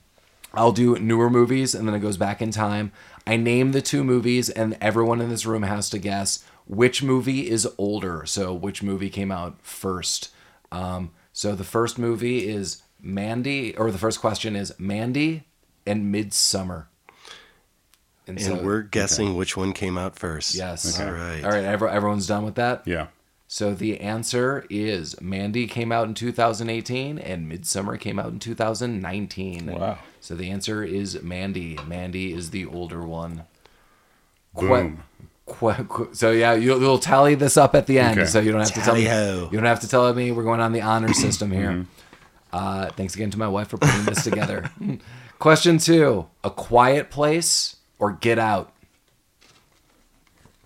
I'll do newer movies and then it goes back in time. I name the two movies and everyone in this room has to guess which movie is older? So which movie came out first? Um, so the first movie is Mandy, or the first question is Mandy and Midsommar. And so- we're guessing which one came out first. yes. All right. All right. everyone's done with that. Yeah. So the answer is Mandy came out in 2018 and Midsommar came out in 2019. Wow. So the answer is Mandy. Mandy is the older one. Boom. Qu- qu- so yeah, you'll, you'll tally this up at the end, Okay. so you don't have to tell me. Tally-ho. You don't have to tell me. We're going on the honor system here. Uh, thanks again to my wife for putting this together. Question two: A Quiet Place or Get Out?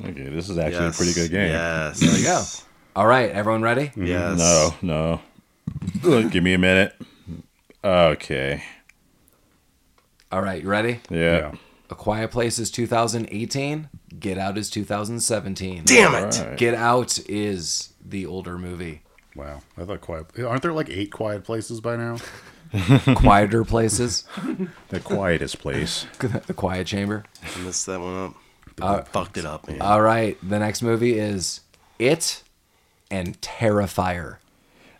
Okay, this is actually Yes. a pretty good game. Yes. There you go. All right, everyone ready? Yes. Mm-hmm. No, no. Look, Give me a minute. Okay. All right, you ready? Yeah. Yeah. A Quiet Place is 2018. Get Out is 2017. Damn it. All right. Get Out is the older movie. Wow. I thought quiet. Aren't there like eight quiet places by now? Quieter places. The quietest place. the Quiet Chamber. I messed that one up. Uh, Fucked it up, man. All right, the next movie is It and Terrifier.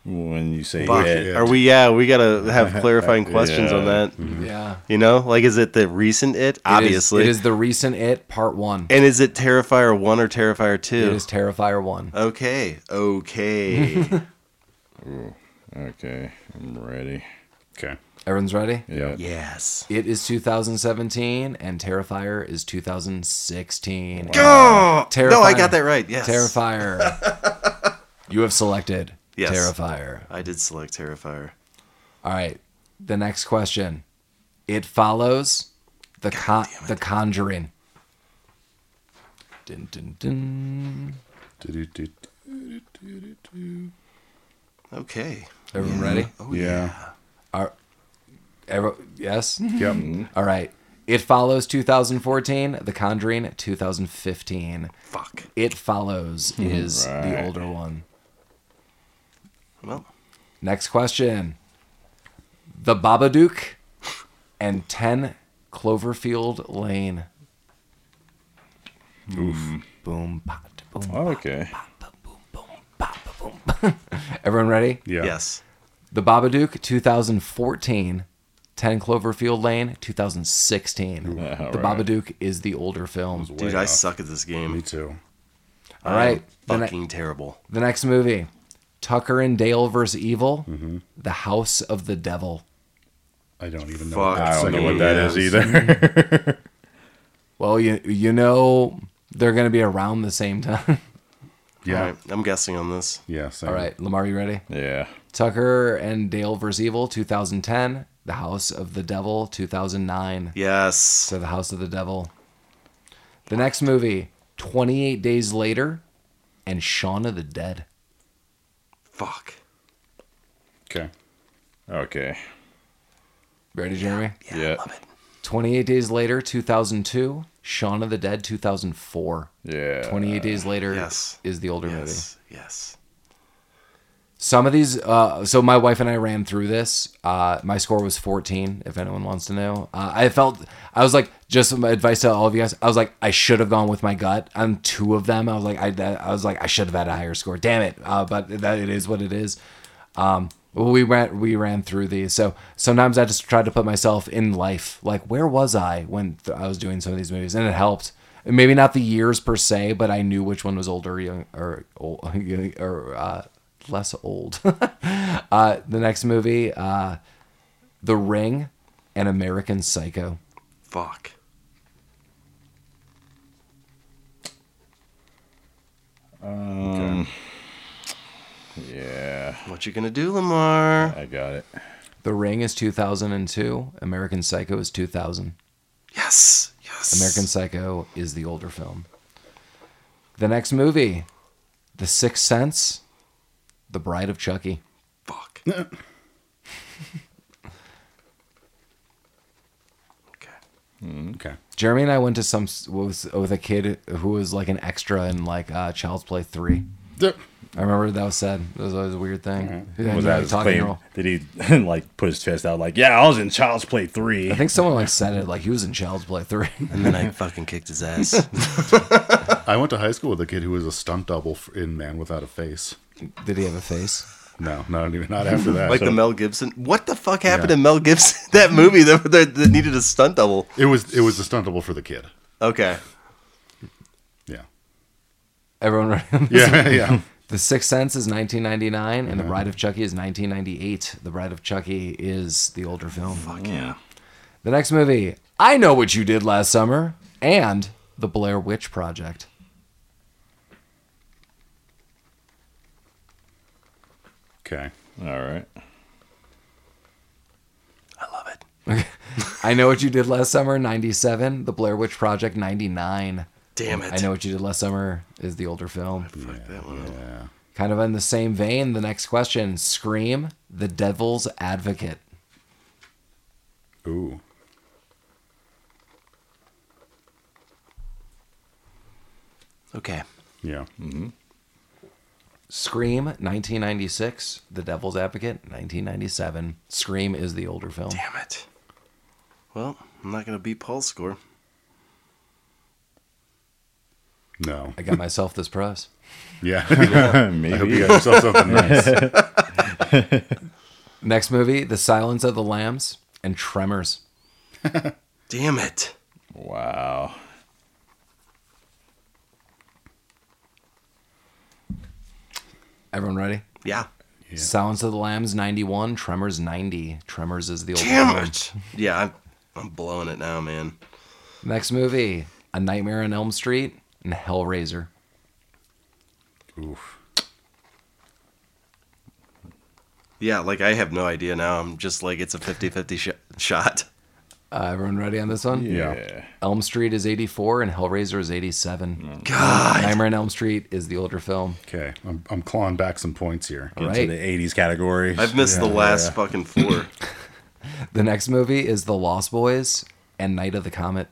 When you say Fuck. it, Are we? Yeah, we gotta have clarifying questions on Yeah. that. Yeah. You know, like, is it the recent It? It is- Obviously. it is the recent It Part One. And is it Terrifier one or Terrifier two? is Terrifier One. Okay. Okay. okay, I'm ready. Okay. Everyone's ready? Yeah. yes. It is 2017 and Terrifier is 2016. Oh Terrifier. no, I got that right. Yes. Terrifier. you have selected Yes. Terrifier. I did select Terrifier. All right. The next question. It follows the con- the Conjuring. Dun, dun, dun. Okay. Everyone ready? Oh Yeah. Are, every, yes. Yep. Mm-hmm. All right. It follows 2014. The Conjuring 2015. Fuck. It follows hmm. is the older one. Well, Next question. The Babadook and 10 Cloverfield Lane. Oof. Hmm. Boom, pot, boom, oh, Okay. Everyone ready? Yeah. yes. The Babadook 2014, 10 Cloverfield Lane 2016. All the right. Babadook is the older film. Dude, Way I off. suck at this game. Me too. All right. The, ne- Fucking terrible. the next movie Tucker and Dale vs. Evil, mm-hmm. The House of the Devil. I don't even know. Fuck. what I don't know what that is is. either. Well, you you know they're going to be around the same time. Yeah. All right, I'm guessing on this. Yeah. Same. All right, La-Mar, you ready? yeah. Tucker and Dale vs. Evil, 2010. The House of the Devil, 2009. Yes. So The House of the Devil. The next movie, 28 Days Later, and Shaun of the Dead. Fuck. Okay. Okay. Ready, Jeremy? Yeah, Yeah. I love it. 28 Days Later, 2002. Shaun of the Dead, 2004. Yeah. 28 Days Later yes. is the older movie. Yes. Yes. Some of these, uh, so my wife and I ran through this. Uh, my score was 14, if anyone wants to know. Uh, I felt, I was like, just my advice to all of you guys, I was like, I should have gone with my gut on two of them. I was like, I, I was like, I should have had a higher score. Damn it. Uh, but that it is what it is. Um, we ran, we ran through these. So sometimes I just tried to put myself in life. Like, where was I when th- I was doing some of these movies? And it helped. Maybe not the years per se, but I knew which one was older, young, or, old, or, uh, less old. uh, the next movie, uh, The Ring and American Psycho. Fuck. Um. Yeah. What you gonna do, La-Mar? I got it. The Ring is 2002. American Psycho is 2000. Yes. Yes. American Psycho is the older film. The next movie, The Sixth Sense, The Bride of Chucky. Fuck. okay. Okay. Jeremy and I went to some with, with a kid who was like an extra in like uh, Child's Play three. Yep. I remember that was sad. That was always a weird thing. Yeah, Was that his talking claim? Did he like put his chest out like, yeah, I was in Child's Play three? I think someone like said it like he was in Child's Play three. And then I fucking kicked his ass. I went to high school with a kid who was a stunt double in Man Without a Face. Did he have a face? No, not even not after that. Like So the Mel Gibson. What the fuck happened Yeah. in Mel Gibson? That movie that, that, that needed a stunt double. it was it was a stunt double for the kid. Okay. Yeah, Everyone ready? on this? yeah, yeah. The Sixth Sense is 1999, and The uh-huh. Bride of Chucky is 1998. The Bride of Chucky is the older film. Fuck mm. Yeah. The next movie, I Know What You Did Last Summer, and The Blair Witch Project. Okay. All right. I love it. I Know What You Did Last Summer, 97. The Blair Witch Project, 99. Damn it. I Know What You Did Last Summer is the older film. Fuck that one. up. Yeah. Kind of in the same vein, the next question Scream, The Devil's Advocate. Ooh. Okay. Yeah. Mm-hmm. Scream, 1996. The Devil's Advocate, 1997. Scream is the older film. Damn it. Well, I'm not going to beat Paul's score. No. I got myself this prize. Yeah. I Maybe. hope you got yourself something nice. Next movie, The Silence of the Lambs and Tremors. Damn it. Wow. Everyone ready? Yeah. Silence of the Lambs 91, Tremors 90. Tremors is the old Damn film. it. Yeah, I'm, I'm blowing it now, man. Next movie, A Nightmare on Elm Street and Hellraiser. Oof. Yeah, like I have no idea now. I'm just like, it's a 50 50 sh- shot. Uh, everyone ready on this one? Yeah. Elm Street is 84 and Hellraiser is 87. God. Nightmare on Elm Street is the older film. Okay. I'm, I'm clawing back some points here. All Into the 80s category. I've missed the last yeah. fucking four. The next movie is The Lost Boys and Night of the Comet.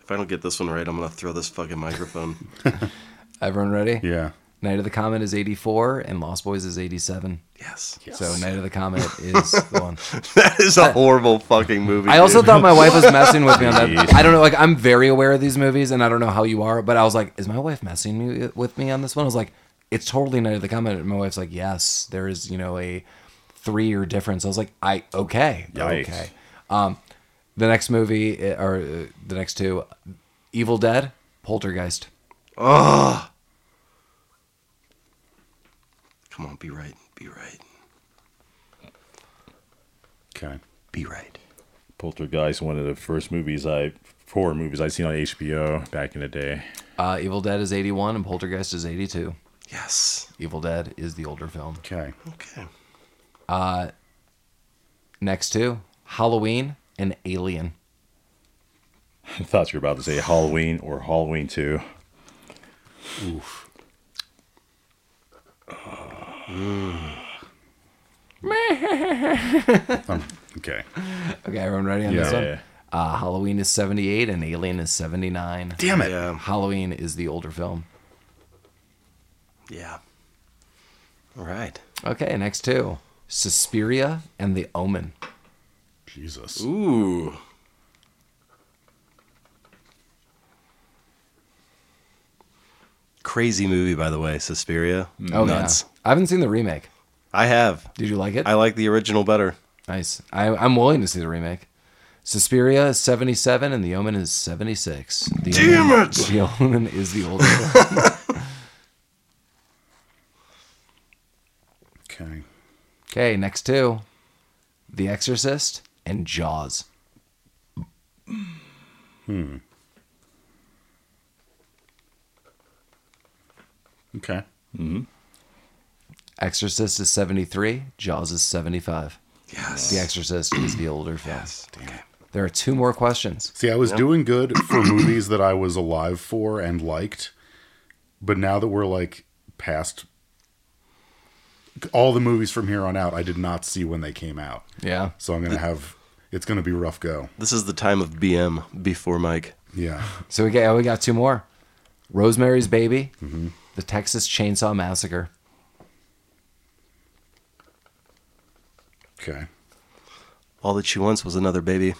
if I don't get this one right, I'm going to throw this fucking microphone. Everyone ready? Yeah. Night of the Comet is 84 and Lost Boys is 87. yes. So Night of the Comet is the one. That is a horrible fucking movie. I also dude. thought my wife was messing with me on that. I don't know, like I'm very aware of these movies, and I don't know how you are, but I was like, is my wife messing me with me on this one? I was like, it's totally Night of the Comet. And my wife's like, yes, there is, you know, a three year difference. I was like, I okay, Yikes. okay. Um, the next movie uh, or uh, the next two, Evil Dead, Poltergeist. Oh. Come on, be right. Be right. Okay. Be right. Poltergeist, one of the first movies I, horror movies I'd seen on HBO back in the day. Uh, Evil Dead is 81 and Poltergeist is 82. Yes. Evil Dead is the older film. Okay. Okay. Uh Next two, Halloween and Alien. I thought you were about to say Halloween or Halloween 2. Oof. Um, okay. Okay, everyone ready on this Yeah. one? Yeah. Uh, Halloween is 78 and Alien is 79. Damn it. Yeah. Halloween is the older film. Yeah. All right. Okay, next two. Suspiria and The Omen. Jesus. Ooh. Crazy movie, by the way, Suspiria. Oh, Nuts. Yeah. I haven't seen the remake. I have. Did you like it? I like the original better. nice. I, I'm willing to see the remake. Suspiria is 77 and The Omen is 76. The Damn Omen, it! The Omen is the older film. Okay. Okay, next two. The Exorcist and Jaws. Hmm. Okay. Exorcist is 73. Jaws is 75. Yes. The Exorcist is the older film. Yes. Okay. There are two more questions. See, I was doing good for movies that I was alive for and liked, but now that we're like past all the movies from here on out, I did not see when they came out. Yeah. So I'm gonna have it's gonna be rough go. This is the time of BM before Mike. Yeah. So we got we got two more. Rosemary's Baby, mm-hmm. The Texas Chainsaw Massacre. Okay. All that she wants was another baby.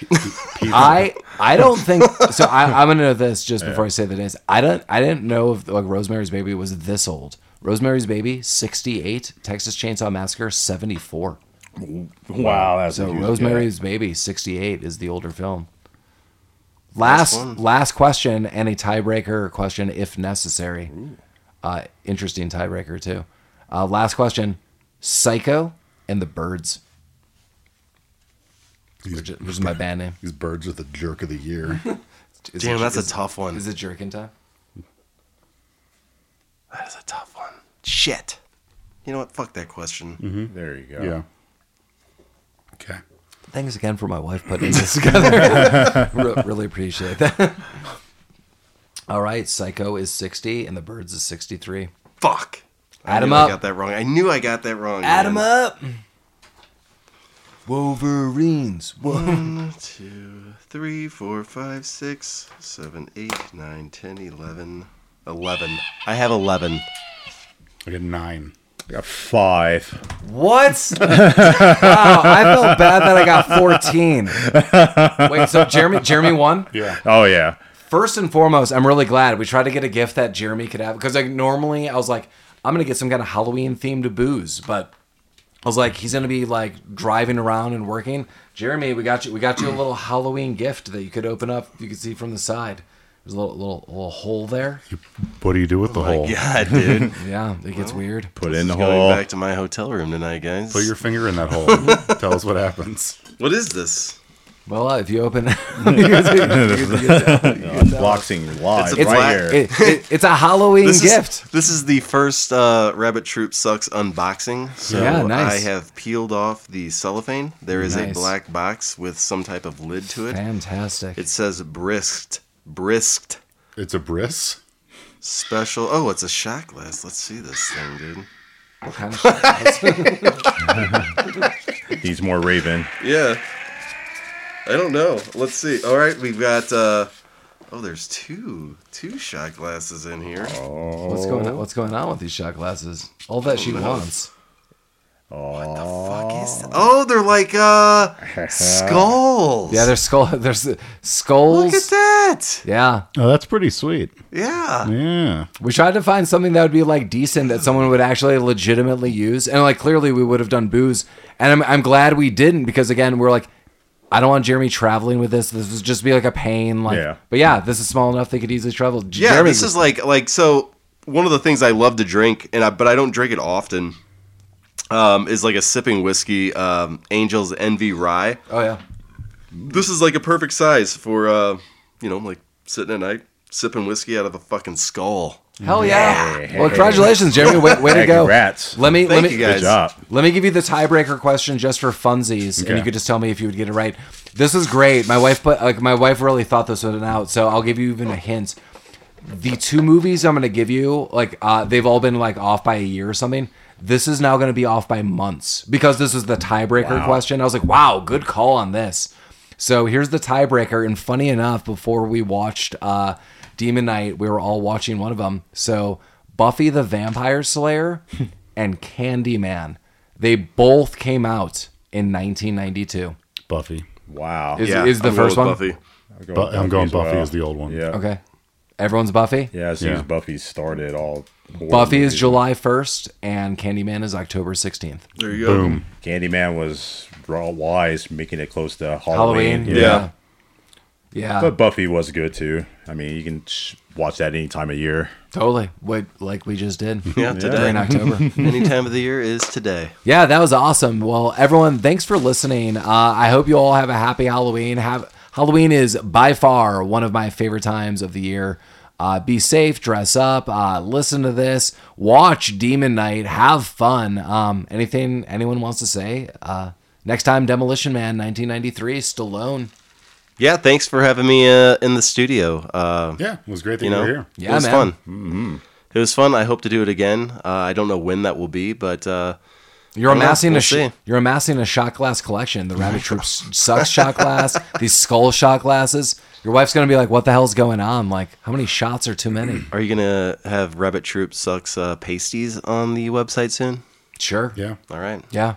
I I don't think so. I, I'm gonna know this just before I say the names. I don't. I didn't know if like Rosemary's Baby was this old. Rosemary's Baby, 68. Texas Chainsaw Massacre, 74. Wow, that's a So huge Rosemary's Baby, 68 is the older film. Last last question and a tiebreaker question if necessary. Uh, interesting tiebreaker too. Uh, last question: Psycho and the Birds. Which is, which is my band name. These birds are the jerk of the year. Is Damn, it- that's a tough one. Is it jerkin time? That is a tough one. Shit. You know what? Fuck that question. game. There you go. yeah. Okay. Thanks again for my wife putting this together. Re- really appreciate that. All right, Psycho is 60 and the Birds is 63. Fuck. I Add 'em up. I got that wrong. I knew I got that wrong. Add 'em man. up. Wolverines. Whoa. One, two, three, four, five, six, seven, eight, nine, ten, eleven. Eleven. I have eleven. I got nine. I got five. What? wow, I felt bad that I got 14. Wait, so Jeremy Jeremy won? Yeah. Oh yeah. First and foremost, I'm really glad we tried to get a gift that Jeremy could have because like normally I was like, I'm gonna get some kind of Halloween themed booze, but I was like, he's gonna be like driving around and working. Jeremy, we got you. We got you a little Halloween gift that you could open up. You could see from the side. There's a little little, little hole there. What do you do with the oh hole? Yeah, dude. Yeah, it gets weird. Put it in the Going hole. back to my hotel room tonight, guys. Put your finger in that hole. Tell us what happens. What is this? Well, uh, if you open, Unboxing live It's a right black- here. it, it, it's a Halloween This gift. is this is the first uh, Rabbit Troop Sucks unboxing. So Yeah, nice. I have peeled off the cellophane. There is a black box with some type of lid to it. Fantastic. It says brisked, brisked It's a bris. special. Oh, it's a shot glass. Let's see this thing, dude. What kind of shit? He's more Raven. Yeah. I don't know. Let's see. All right, we've got. uh Oh, there's two two shot glasses in here. What's going on? What's going on with these shot glasses? All that she wants. Oh. What the fuck is that? Oh, they're like uh skulls. Yeah, there's skull. There's skulls. Look at that. Yeah, Oh, that's pretty sweet. Yeah. Yeah. we tried to find something that would be like decent that someone would actually legitimately use, and like clearly we would have done booze, and I'm I'm glad we didn't because again we're like. I don't want Jeremy traveling with this. This would just be like a pain. Like, Yeah. but yeah, this is small enough they could easily travel. Yeah, Jeremy, this is like like so. One of the things I love to drink, and I, but I don't drink it often, um, is like a sipping whiskey, um, Angel's Envy Rye. Oh yeah, This is like a perfect size for uh, you know, like sitting at night sipping whiskey out of a fucking skull. Hell yeah! Yeah. Well, congratulations, Jeremy. Way, way to go. congrats. Let me Thank let me you guys. Good job. Let me give you the tiebreaker question just for funsies, and you could just tell me if you would get it right. This is great. My wife put like my wife really thought this one out, so I'll give you even a hint. The two movies I'm going to give you, like uh, they've all been like off by a year or something. This is now going to be off by months because this is the tiebreaker question. I was like, wow, good call on this. So here's the tiebreaker. And funny enough, before we watched uh, Demon Knight, we were all watching one of them. So Buffy the Vampire Slayer and Candyman, they both came out in 1992. Buffy. Wow. Is, is the I'm first one? Buffy. I'm Bu- I'm going Buffy well. as the old one. Yeah. Okay. Everyone's Buffy? Yeah, as soon Yeah. Buffy started all. horror Buffy is. July 1st and Candyman is October 16th. There you go. Boom. Candyman was raw wise, making it close to Halloween. Halloween. Yeah. Yeah. But Buffy was good too. I mean, you can watch that any time of year. totally. What like we just did. Yeah, During today. October. Any time of the year is today. Yeah, that was awesome. Well, everyone, thanks for listening. Uh, I hope you all have a happy Halloween. Have Halloween is by far one of my favorite times of the year. Uh, be safe, dress up, uh, listen to this, watch Demon Knight, have fun. Um, anything anyone wants to say? Uh, next time, Demolition Man, 1993, Stallone. Yeah, thanks for having me uh, in the studio. Uh, Yeah, it was great that you you, know, were here. Yeah, it was man. fun. Mm-hmm. It was fun. I hope to do it again. Uh, I don't know when that will be, but uh, You're I know. amassing We'll a sh- see. you're amassing a shot glass collection. The Rabbit Troop sucks shot glass. These skull shot glasses. Your wife's gonna be like, "What the hell's going on? Like, how many shots are too many?" are you gonna have Rabbit Troop Sucks uh, pasties on the website soon? Sure. Yeah. All right. Yeah.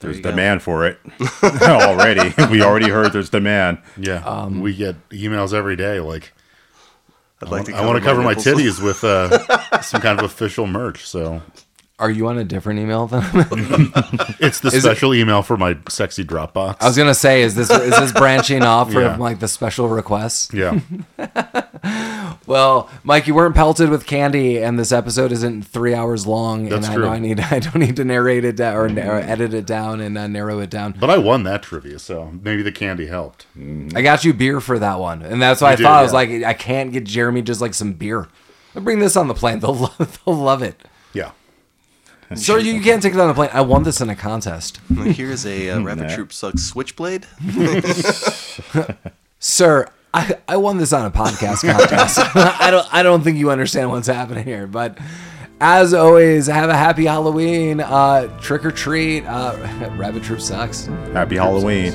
There's you go. demand for it already. we already heard there's demand. Yeah, Um, we get emails every day. Like, I'd I like want, to I want to cover my titties with uh, some kind of official merch. So Are you on a different email than it's the Is special email for my sexy Dropbox. I was gonna say, is this is this branching off from Yeah. like the special requests? yeah, Well, Mike, you weren't pelted with candy, and this episode isn't three hours long. That's and I true. know I need I don't need to narrate it down or, or edit it down and uh, narrow it down. but I won that trivia, so maybe the candy helped. I got you beer for that one, and that's why I You did, thought I was yeah. like, I can't get Jeremy just like some beer. I'll bring this on the plane. They'll love, they'll love it. Yeah, Sir, you can't take it on the plane. I won this in a contest. Here's a uh, Rabbit Nah. Troop Sucks switchblade. Sir, I, I won this on a podcast contest. I don't I don't think you understand what's happening here. But as always, have a happy Halloween. Uh, trick or treat. Uh, Rabbit Troop sucks. Happy Halloween.